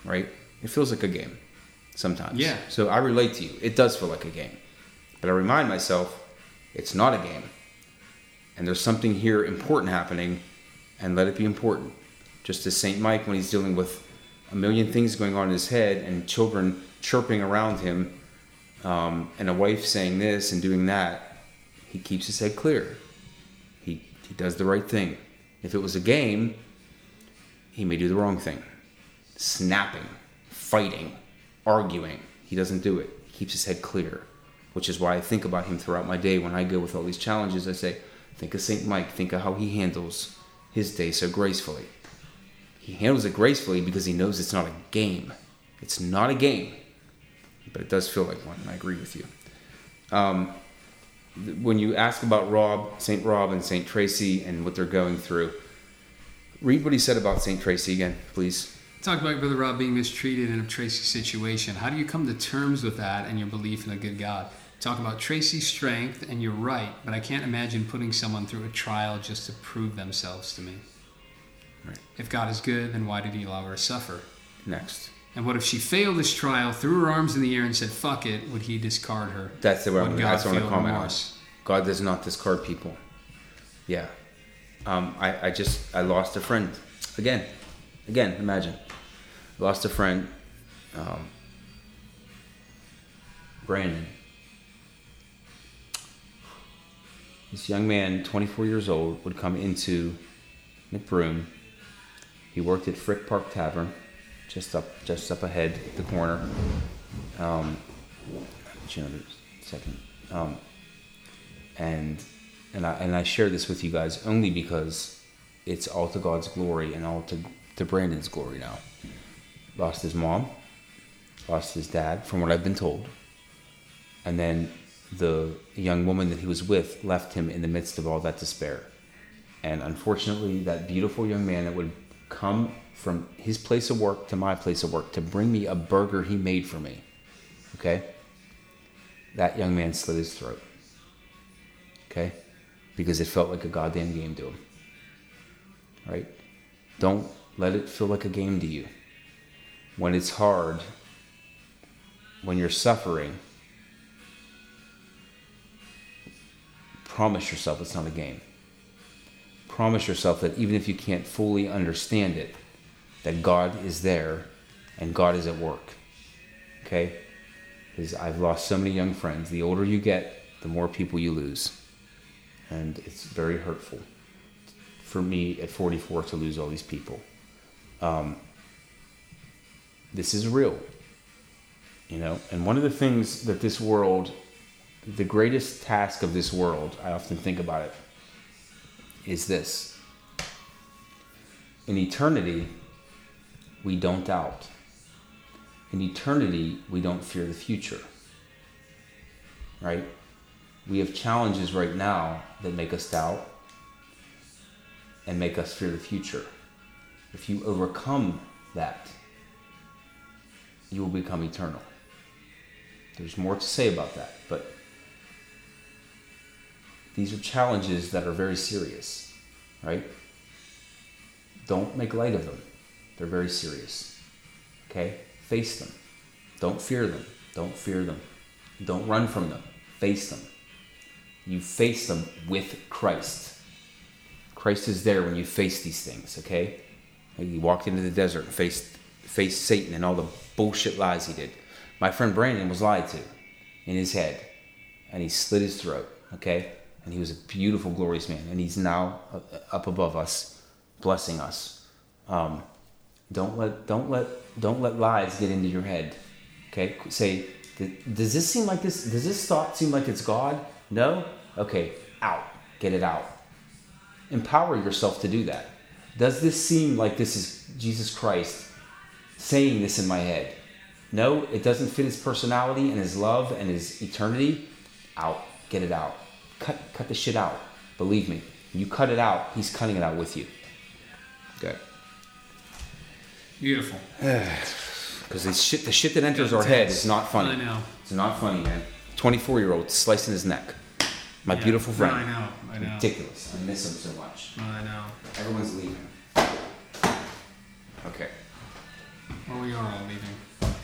Right? It feels like a game sometimes. Yeah. So I relate to you. It does feel like a game, but I remind myself it's not a game, and there's something here important happening, and let it be important. Just as Saint Mike when he's dealing with a million things going on in his head and children chirping around him, um, and a wife saying this and doing that, he keeps his head clear. He he does the right thing. If it was a game, he may do the wrong thing. Snapping, fighting, arguing. He doesn't do it. He keeps his head clear, which is why I think about him throughout my day when I go with all these challenges. I say, think of St. Mike, think of how he handles his day so gracefully. He handles it gracefully because he knows it's not a game. It's not a game, but it does feel like one. and I agree with you. Um, when you ask about Rob, St. Rob, and St. Tracy and what they're going through, read what he said about St. Tracy again, please. Talk about Brother Rob being mistreated in a Tracy situation. How do you come to terms with that and your belief in a good God? Talk about Tracy's strength, and you're right, but I can't imagine putting someone through a trial just to prove themselves to me. Right. If God is good, then why did he allow her to suffer? Next. And what if she failed this trial, threw her arms in the air, and said, fuck it? Would he discard her? That's the one. God That's what I want to comment on. God does not discard people. Yeah. Um, I, I just I lost a friend again. Again, imagine. Lost a friend. Um, Brandon. This young man, 24 years old, would come into McBroom. He worked at Frick Park Tavern, just up just up ahead, the corner. Um, you know, second. Um, and and I and I share this with you guys only because it's all to God's glory and all to to Brandon's glory now. Lost his mom, lost his dad, from what I've been told, and then the young woman that he was with left him in the midst of all that despair. And unfortunately, that beautiful young man that would come from his place of work to my place of work to bring me a burger he made for me, okay? That young man slit his throat, okay? Because it felt like a goddamn game to him, right? Don't let it feel like a game to you. When it's hard, when you're suffering, promise yourself it's not a game. Promise yourself that even if you can't fully understand it, that God is there and God is at work. Okay? Because I've lost so many young friends. The older you get, the more people you lose. And it's very hurtful for me at 44 to lose all these people. Um, this is real. You know, and one of the things that this world the greatest task of this world, I often think about it, is this. In eternity, we don't doubt. In eternity, we don't fear the future. Right? We have challenges right now that make us doubt and make us fear the future. If you overcome that, you will become eternal. There's more to say about that, these are challenges that are very serious, right? Don't make light of them. They're very serious. Okay? Face them. Don't fear them. Don't fear them. Don't run from them. Face them. You face them with Christ. Christ is there when you face these things, okay? He walked into the desert and faced, faced Satan and all the bullshit lies he did. My friend Brandon was lied to in his head, and he slit his throat, okay? And he was a beautiful, glorious man, and he's now up above us, blessing us. Um, don't let, don't let, don't let lies get into your head, okay? Say, does this seem like this? Does this thought seem like it's God? No. Okay, out. Get it out. Empower yourself to do that. Does this seem like this is Jesus Christ saying this in my head? No, it doesn't fit his personality and his love and his eternity. Out. Get it out. Cut cut the shit out. Believe me. You cut it out, he's cutting it out with you. Good. Beautiful. <sighs> Because the shit, the shit that enters our head is not funny. I know. It's not funny, man. 24 year old slicing his neck. My Yeah. beautiful friend. I know. I know. Ridiculous. I miss him so much. I know. Everyone's leaving. Okay. Well, we are all leaving.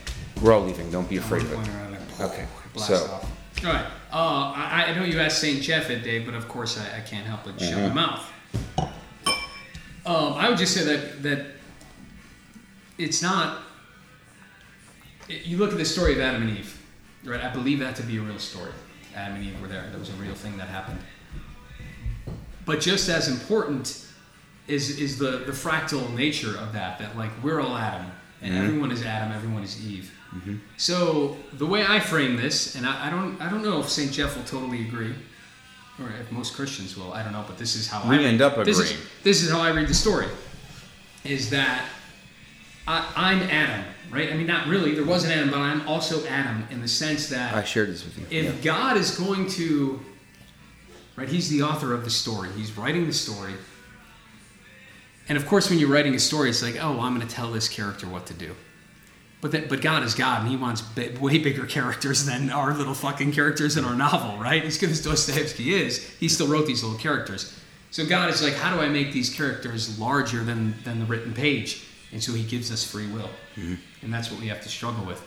We're all leaving. Don't be afraid of it. Okay. Blast So, off. All right. Uh, I, I know you asked St. Jeff it, Dave, but of course I, I can't help but shut my Mhm. mouth. Um, I would just say that that it's not. it- you look at the story of Adam and Eve, right? I believe that to be a real story. Adam and Eve were there. That was a real thing that happened. But just as important is is the the fractal nature of that. That like we're all Adam, and Mhm. everyone is Adam, everyone is Eve. Mm-hmm. So the way I frame this, and I, I don't, I don't know if Saint Jeff will totally agree, or if most Christians will. I don't know, but this is how We I end up this is, agreeing. this is how I read the story. Is that I, I'm Adam, right? I mean, not really. There was an Adam, but I'm also Adam in the sense that I shared this with you. if Yeah. God is going to, right, He's the author of the story. He's writing the story. And of course, when you're writing a story, it's like, oh, well, I'm going to tell this character what to do. But that, but God is God, and He wants way bigger characters than our little fucking characters in our novel, right? As good as Dostoevsky is, he still wrote these little characters. So God is like, how do I make these characters larger than than the written page? And so He gives us free will, mm-hmm. and that's what we have to struggle with.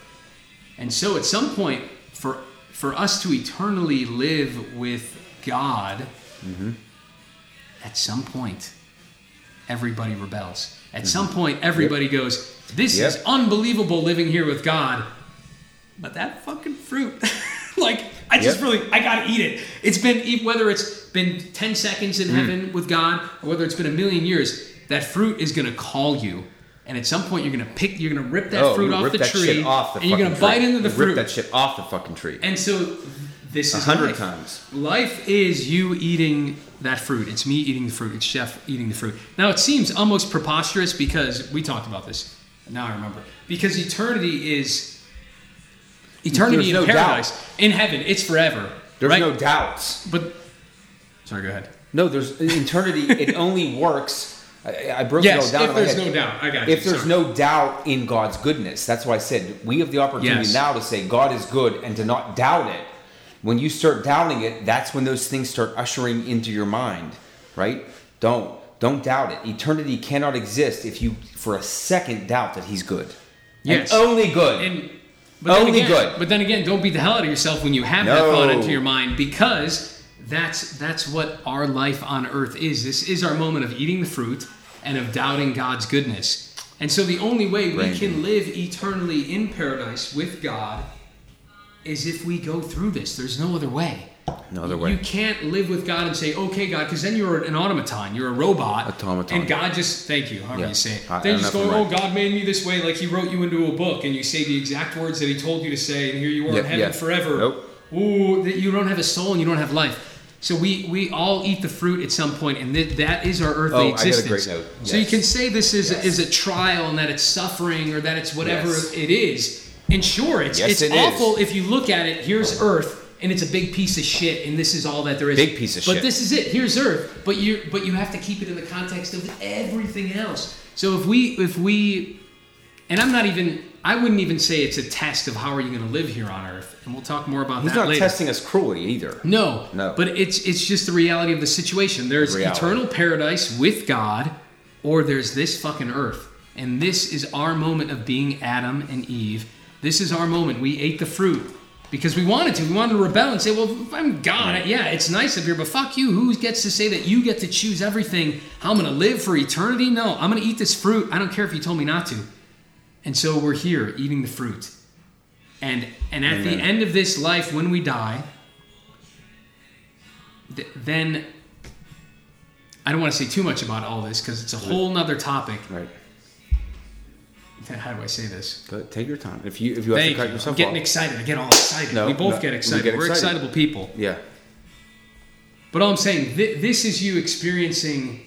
And so at some point, for for us to eternally live with God, mm-hmm. at some point, everybody rebels. At some point, everybody goes, "This is unbelievable living here with God." But that fucking fruit, <laughs> like I just Yep. really, I gotta eat it. It's been whether it's been ten seconds in hmm. heaven with God, or whether it's been a million years. That fruit is gonna call you. And at some point, you're gonna pick, you're gonna rip that oh, fruit off the tree, off the and you're gonna bite into the You fruit. Rip that shit off the fucking tree. And so this is A hundred times. Life is you eating that fruit. It's me eating the fruit. It's Jeff eating the fruit. Now it seems almost preposterous because we talked about this. Now I remember. Because eternity is eternity There's in no paradise. doubt. In heaven, it's forever. There's right? no doubts. But sorry, go ahead. No, there's eternity. it <laughs> only works. I, I broke Yes, it all down. if there's no doubt. I got you. if there's Sorry. no doubt in God's goodness, that's why I said we have the opportunity Yes. now to say God is good and to not doubt it. When you start doubting it, that's when those things start ushering into your mind, right? Don't don't doubt it. Eternity cannot exist if you for a second doubt that He's good. Yes. and only good. And but then Only again, good. But then again, don't beat the hell out of yourself when you have that thought into your mind because that's that's what our life on earth is. This is our moment of eating the fruit and of doubting God's goodness. And so the only way we can live eternally in paradise with God is if we go through this. There's no other way. no other way. You can't live with God and say, "Okay, God," because then you're an automaton. You're a robot. Automaton. And God just thank you, however Yeah. you say it. I- then you just go, "Oh, God made me this way," like He wrote you into a book, and you say the exact words that He told you to say, and here you are Yeah, in heaven yeah. forever. Nope. Ooh, that you don't have a soul and you don't have life. So we we all eat the fruit at some point, and th- that is our earthly Oh, I got a existence. great note. So you can say this is Yes. is a trial and that it's suffering or that it's whatever Yes. it is. And sure, it's Yes, it's it is. awful if you look at it. Here's Earth, and it's a big piece of shit, and this is all that there is. Big piece of but shit. this is it. Here's Earth, but you but you have to keep it in the context of everything else. So if we if we and I'm not even. I wouldn't even say it's a test of how are you going to live here on Earth, and we'll talk more about He's that not later. testing us cruelly either. No, No. But it's it's just the reality of the situation. There's Reality. eternal paradise with God, or there's this fucking earth, and this is our moment of being Adam and Eve. This is our moment. We ate the fruit because we wanted to. We wanted to rebel and say, "Well, I'm God, yeah, it's nice up here, but fuck you. Who gets to say that you get to choose everything? How I'm going to live for eternity? No, I'm going to eat this fruit. I don't care if you told me not to." And so we're here eating the fruit. And and at the end of this life when we die, th- then I don't want to say too much about all this because it's a whole nother topic. Right. How do I say this? Go, take your time. If you if you have Thank to cut you. I'm getting off. excited. I get all excited. No, we both no, get we excited. get We're excited. excitable people. yeah. But all I'm saying, th- this is you experiencing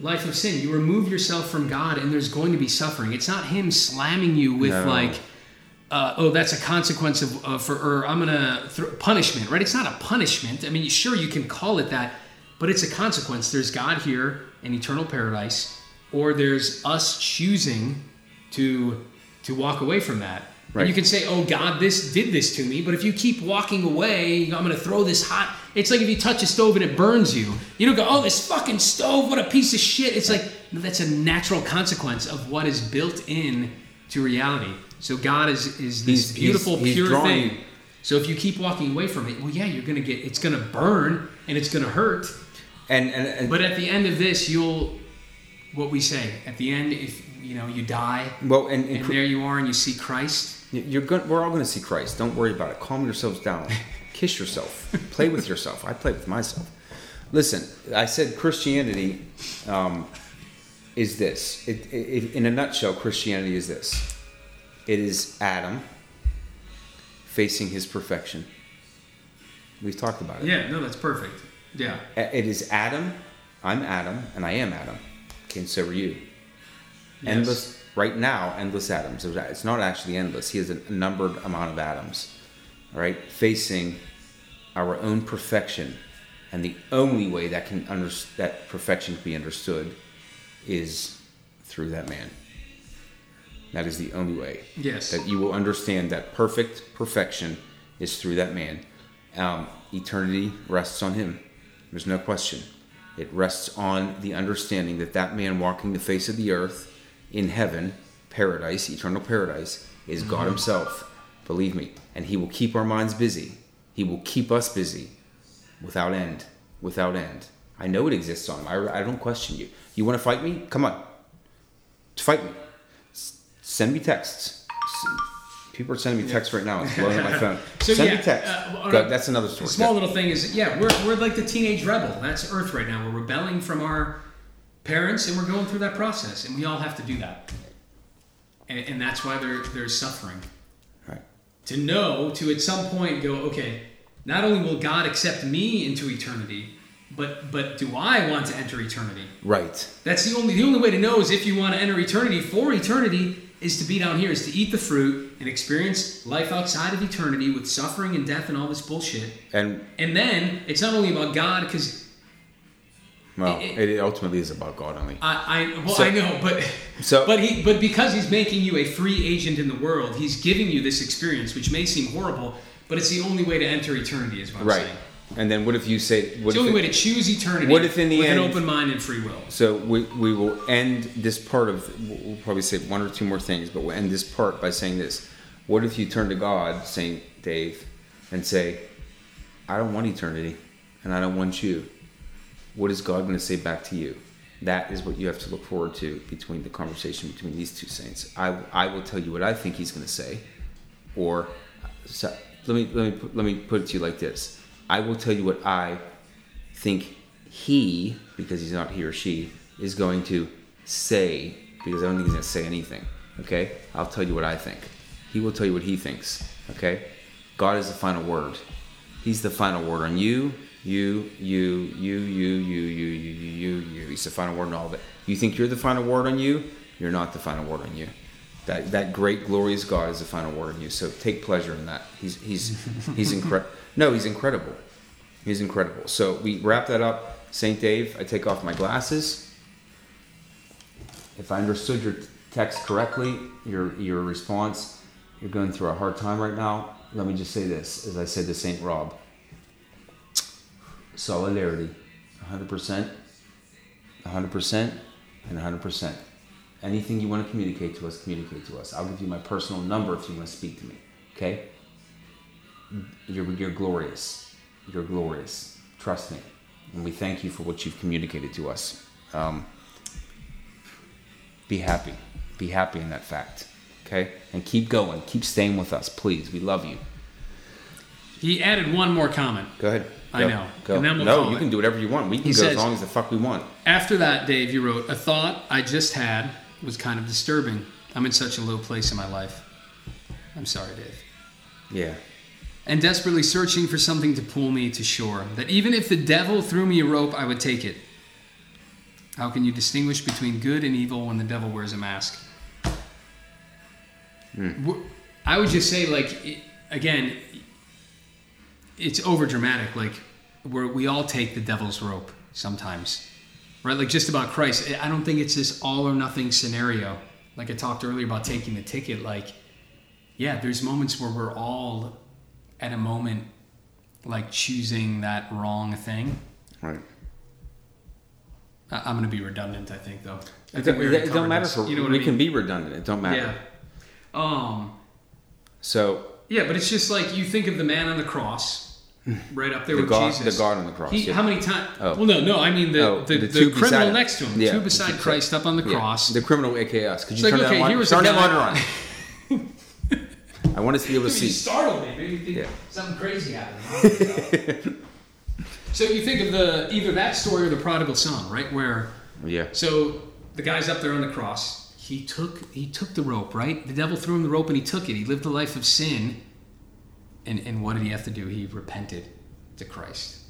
life of sin. You remove yourself from God, and there's going to be suffering. It's not Him slamming you with No. like, uh, "Oh, that's a consequence of uh, for," or "I'm gonna th- punishment." Right? It's not a punishment. I mean, sure, you can call it that, but it's a consequence. There's God here in eternal paradise, or there's us choosing to to walk away from that. Right. And you can say, "Oh, God, this did this to me," but if you keep walking away, I'm going to throw this hot. It's like if you touch a stove and it burns you. You don't go, "Oh, this fucking stove! What a piece of shit!" It's like no, that's a natural consequence of what is built in to reality. So God is is this He's- beautiful, he's- he's pure drawing- thing. So if you keep walking away from it, well, yeah, you're going to get. It's going to burn and it's going to hurt. And and, and But at the end of this, you'll what we say at the end. If you know you die, well, and, and and there you are, and you see Christ. You're going. We're all going to see Christ. Don't worry about it. Calm yourselves down. <laughs> Kiss yourself. Play with yourself. I play with myself. Listen, I said Christianity um, is this. It, it, in a nutshell, Christianity is this. It is Adam facing his perfection. We've talked about it. Yeah, no, that's perfect. Yeah. It is Adam. I'm Adam, and I am Adam. Okay, and so are you. Yes. Endless. Right now, endless atoms. It's not actually endless. He has a numbered amount of atoms, right? Facing our own perfection, and the only way that can under, that perfection can be understood is through that man. That is the only way Yes. that you will understand that perfect perfection is through that man. Um, eternity rests on him. There's no question. It rests on the understanding that that man walking the face of the earth in heaven, paradise, eternal paradise, is God Himself. Believe me. And He will keep our minds busy. He will keep us busy without end. Without end. I know it exists on Him. I, I don't question you. You want to fight me? Come on. Fight me. S- Send me texts. S- People are sending me texts right now. It's blowing up my phone. <laughs> So, Send yeah, me texts. uh, Go- that's another story. Small little thing is, yeah, we're, we're like the teenage rebel. That's Earth right now. We're rebelling from our parents, and we're going through that process, and we all have to do that. And, and that's why there, there's suffering. Right. To know, to at some point go, okay, not only will God accept me into eternity, but but do I want to enter eternity? Right. That's the only the only way to know is if you want to enter eternity for eternity is to be down here, is to eat the fruit and experience life outside of eternity with suffering and death and all this bullshit. And And then it's not only about God because well, It- it, ultimately is about God only. I, I well So- I know, but so- but he but because he's making you a free agent in the world, he's giving you this experience, which may seem horrible, but it's the only way to enter eternity, is what I'm Right. saying. And then what if you say what It's the only it- way to choose eternity what if in the with end- an open mind and free will. So we, we will end this part of, we'll probably say one or two more things, but we'll end this part by saying this. What if you turn to God, Saint Dave, and say, I don't want eternity, and I don't want you? What is God going to say back to you? That is what you have to look forward to between the conversation between these two saints. I, I will tell you what I think he's going to say, or so, let me let me let me put it to you like this: I will tell you what I think he, because he's not he or she, is going to say, because I don't think he's going to say anything. Okay? I'll tell you what I think. He will tell you what he thinks. Okay? God is the final word. He's the final word on you, you, you, you, you, you, you, you, you, you, you. He's the final word on all of it. You think you're the final word on you? You're not the final word on you. That that great glorious God is the final word on you. So take pleasure in that. He's he's <laughs> he's incredible. No, he's incredible. He's incredible. So we wrap that up. Saint Dave, I take off my glasses. If I understood your text correctly your your response. You're going through a hard time right now. Let me just say this, as I said to Saint Rob. Solidarity, 100%, 100%, and 100%. Anything you want to communicate to us, communicate to us. I'll give you my personal number if you want to speak to me. Okay? You're, you're glorious. You're glorious. Trust me. And we thank you for what you've communicated to us. Um, be happy. Be happy in that fact. Okay? And keep going. Keep staying with us, please. We love you. He added one more comment. Go ahead. I know. Go. And then we'll no, you it. can do whatever you want. We can He go says- as long as the fuck we want. After that, Dave, you wrote, A thought I just had was kind of disturbing. I'm in such a low place in my life. I'm sorry, Dave. Yeah. And desperately searching for something to pull me to shore. That even if the devil threw me a rope, I would take it. How can you distinguish between good and evil when the devil wears a mask? Hmm. Wh- I would just say, like, again, it's over dramatic. Like, where we all take the devil's rope sometimes, right? Like, just about Christ. I don't think it's this all or nothing scenario. Like I talked earlier about taking the ticket. Like, yeah, there's moments where we're all at a moment like choosing that wrong thing. Right. I'm going to be redundant, I think, though. I It, think we it don't matter this. for you know what we I mean? can be redundant. It don't matter. Yeah. Um. So Yeah, but it's just like you think of the man on the cross, hmm. right up there the with Jesus. the God on the cross. He, yeah. How many times? Oh. Well, no, no. I mean the Oh, the, the the, two beside criminal next to him, Yeah. two beside Christ up on the Yeah. cross. The criminal AKS. Could you like, turn okay, that was Turn that monitor on. <laughs> I want us to be able to You see. startled me. Maybe you think something crazy happened. <laughs> so you think of the either that story or the prodigal son, right? Where Yeah. so the guy's up there on the cross. He took he took the rope, right? The devil threw him the rope and he took it. He lived a life of sin. And and what did he have to do? He repented to Christ.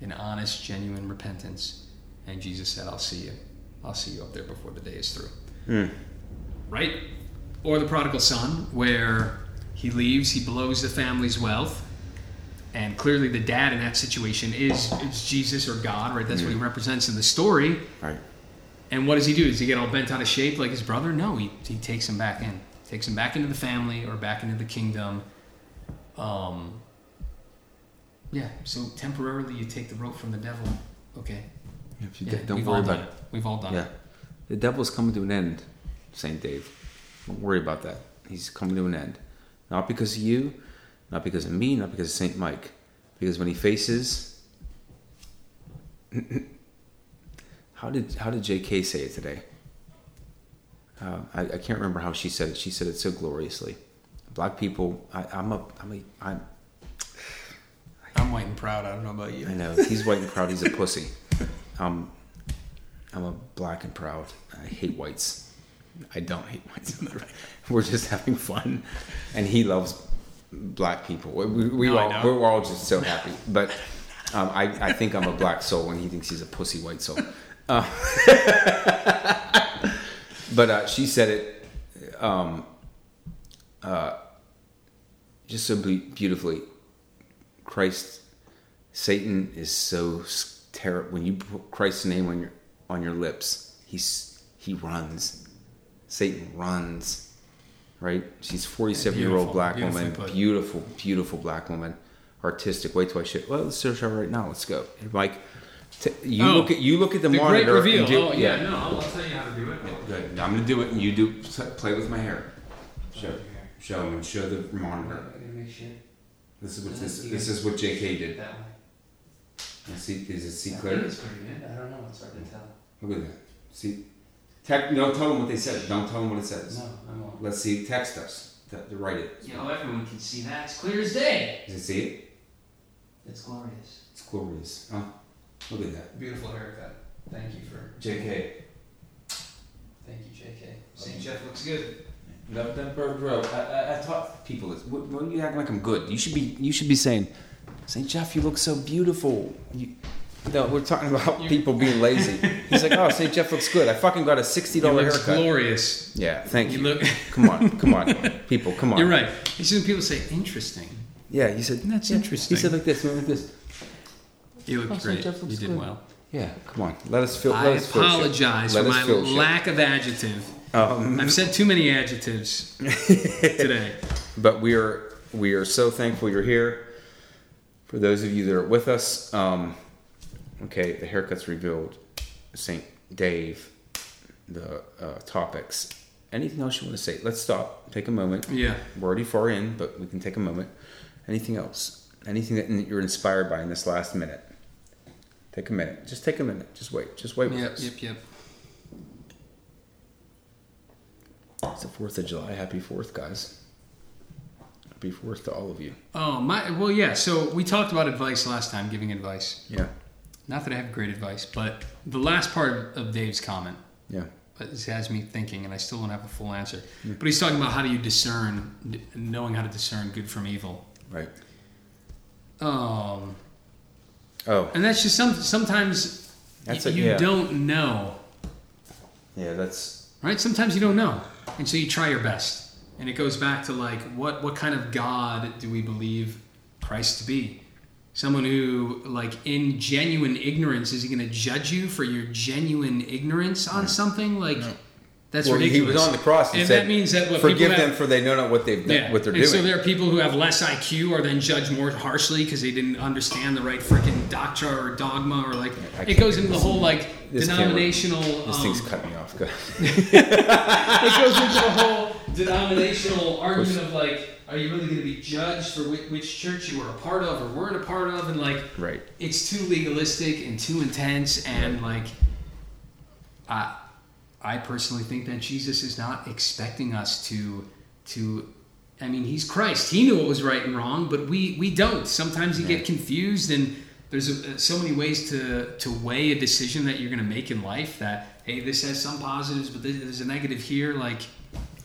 An honest, genuine repentance. And Jesus said, I'll see you. I'll see you up there before the day is through. Mm. Right? Or the prodigal son, where he leaves, he blows the family's wealth. And clearly the dad in that situation is, is Jesus or God, right? That's what he represents in the story. Right. And what does he do? Does he get all bent out of shape like his brother? No, he, he takes him back in. Takes him back into the family or back into the kingdom. Um, yeah, so temporarily you take the rope from the devil. Okay. If you Yeah, don't we've worry all about done it. We've all done Yeah. it. The devil's coming to an end, Saint Dave. Don't worry about that. He's coming to an end. Not because of you, not because of me, not because of Saint Mike. Because when he faces <clears throat> how did how did J.K. say it today? Uh, I, I can't remember how she said it. She said it so gloriously. Black people, I, I'm a, I'm a, I'm, I'm white and proud. I don't know about you. I know he's white and proud. He's a pussy. Um, I'm a black and proud. I hate whites. I don't hate whites. <laughs> We're just having fun, and he loves black people. We, we, we no, all, we're all just so happy. But um, I, I think I'm a black soul, and he thinks he's a pussy white soul. Uh, <laughs> but uh, she said it um, uh, just so be- beautifully. Christ, Satan is so terrible. When you put Christ's name on your on your lips, he's he runs. Satan runs, right? She's forty seven year old black woman, put. beautiful, beautiful black woman, artistic. Wait till I show. Well, let's search her right now. Let's go, Mike. T- you Oh, look at you look at the, The great monitor. reveal. and do- oh yeah, no, I'll, I'll tell you how to do it. Good. I'm gonna do it, and you do play with my hair. Show, show him, and show the monitor. This is what this, this is what JK did. That way. And see, is it see I clear? think it's pretty good. I don't know. It's hard to tell. Look at that. See, tech. No, tell them what they said. Don't tell them what it says. No, I won't. Let's see. Text us to, to write it. You oh, know, everyone can see that. It's clear as day. Does it see it? It's glorious. It's glorious. Oh, look at that. Beautiful haircut. Thank you for. JK. Thank you, J.K. St. Jeff looks good. No, that bro, bro. I, I, I taught people this. What, what you acting like I'm good? You should be. You should be saying, Saint Jeff, you look so beautiful. You, no, we're talking about You- people being lazy. <laughs> He's like, oh, Saint Jeff looks good. I fucking got a sixty dollar dollar looks haircut. glorious. Yeah, thank you. You look. <laughs> come on, come on, people, come on. You're right. You see when people say interesting. Yeah, he said That's yeah, interesting. He said like this, like this. You look St. great. Jeff looks You did good. well. Yeah, come on. Let us feel. I let us apologize Let for my feel lack of adjective. Um, I've said too many adjectives <laughs> today. but we are we are so thankful you're here. For those of you that are with us, um, okay, the haircuts revealed, Saint Dave, the uh, topics. Anything else you want to say? Let's stop. Take a moment. Yeah. We're already far in, but we can take a moment. Anything else? Anything that you're inspired by in this last minute? Take a minute. Just take a minute. Just wait. Just wait Yep, yep, yep. It's the Fourth of July. Happy Fourth, guys. Happy Fourth to all of you. Oh my. Well, yeah. So we talked about advice last time, giving advice. Yeah. Not that I have great advice, but the last part of Dave's comment Yeah. but this has me thinking, and I still don't have a full answer. But he's talking about how do you discern, knowing how to discern good from evil. Right. Um, Oh. and that's just some. Sometimes That's a- you yeah. don't know, Yeah. That's right? Sometimes you don't know, and so you try your best. And it goes back to like, what what kind of God do we believe Christ to be? Someone who, like, in genuine ignorance, is he going to judge you for your genuine ignorance on something? Like, that's well, he ridiculous. was on the cross and, and said, that means that what "Forgive people them for they know not what they've done, yeah. what they're and doing." so there are people who have less IQ are then judged more harshly because they didn't understand the right freaking doctrine or dogma or like I it goes into the whole like This camera- denominational. this um, thing's cut me off. Go. <laughs> it goes into the whole denominational argument of like, are you really going to be judged for which, which church you were a part of or weren't a part of, and like right. it's too legalistic and too intense and like I I personally think that Jesus is not expecting us to to I mean he's Christ he knew what was right and wrong but we we don't sometimes you Yeah. get confused and there's a, uh, so many ways to to weigh a decision that you're going to make in life that hey this has some positives but there's a negative here like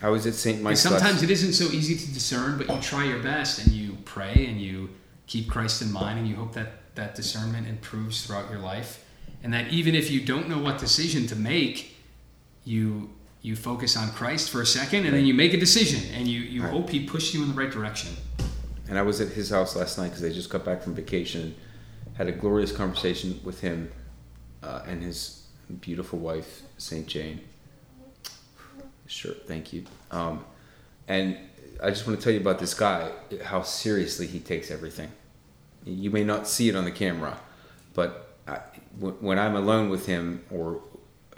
I was at St. Mike's. sometimes it isn't so easy to discern, but you try your best and you pray and you keep Christ in mind and you hope that that discernment improves throughout your life. And that even if you don't know what decision to make, you you focus on Christ for a second and then you make a decision and you, you Right. hope he pushes you in the right direction. and I was at his house last night because they just got back from vacation. Had a glorious conversation with him uh, and his beautiful wife, Saint Jane. Sure, thank you. Um, and I just want to tell you about this guy, how seriously he takes everything. You may not see it on the camera, but I, when I'm alone with him or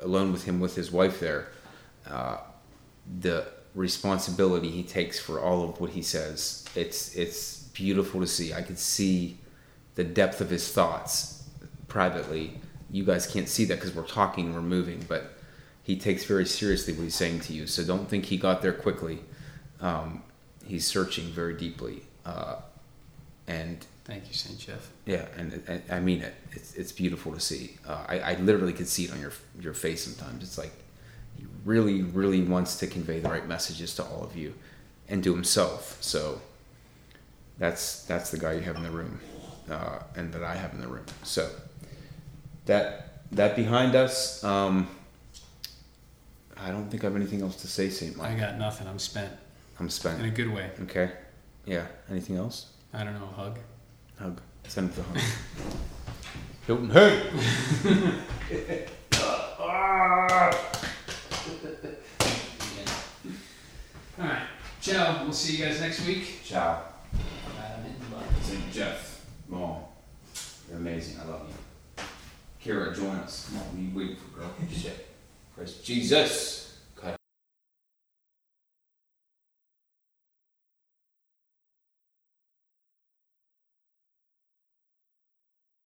alone with him with his wife there, uh, the responsibility he takes for all of what he says, it's it's beautiful to see. I could see the depth of his thoughts privately. You guys can't see that because we're talking, we're moving, but he takes very seriously what he's saying to you. So don't think he got there quickly. Um, he's searching very deeply, uh, and Thank you, Saint Jeff. yeah, and, and I mean it. It's it's beautiful to see. Uh, I I literally could see it on your your face sometimes. It's like he really really wants to convey the right messages to all of you, and to himself. So that's that's the guy you have in the room, uh, and that I have in the room. So that that behind us. Um, I don't think I have anything else to say, Saint Mike. I got nothing. I'm spent I'm spent in a good way. Okay. Yeah. Anything else? I don't know, hug. Hug. Send it to hug. <laughs> Hilton, hey! All right. Ciao. We'll see you guys next week. Ciao. I'm in the box. St. Jeff, Mom. You're amazing. I love you. Kira, join us. Come on, what are waiting for, girl? <laughs> Shit. Christ Jesus.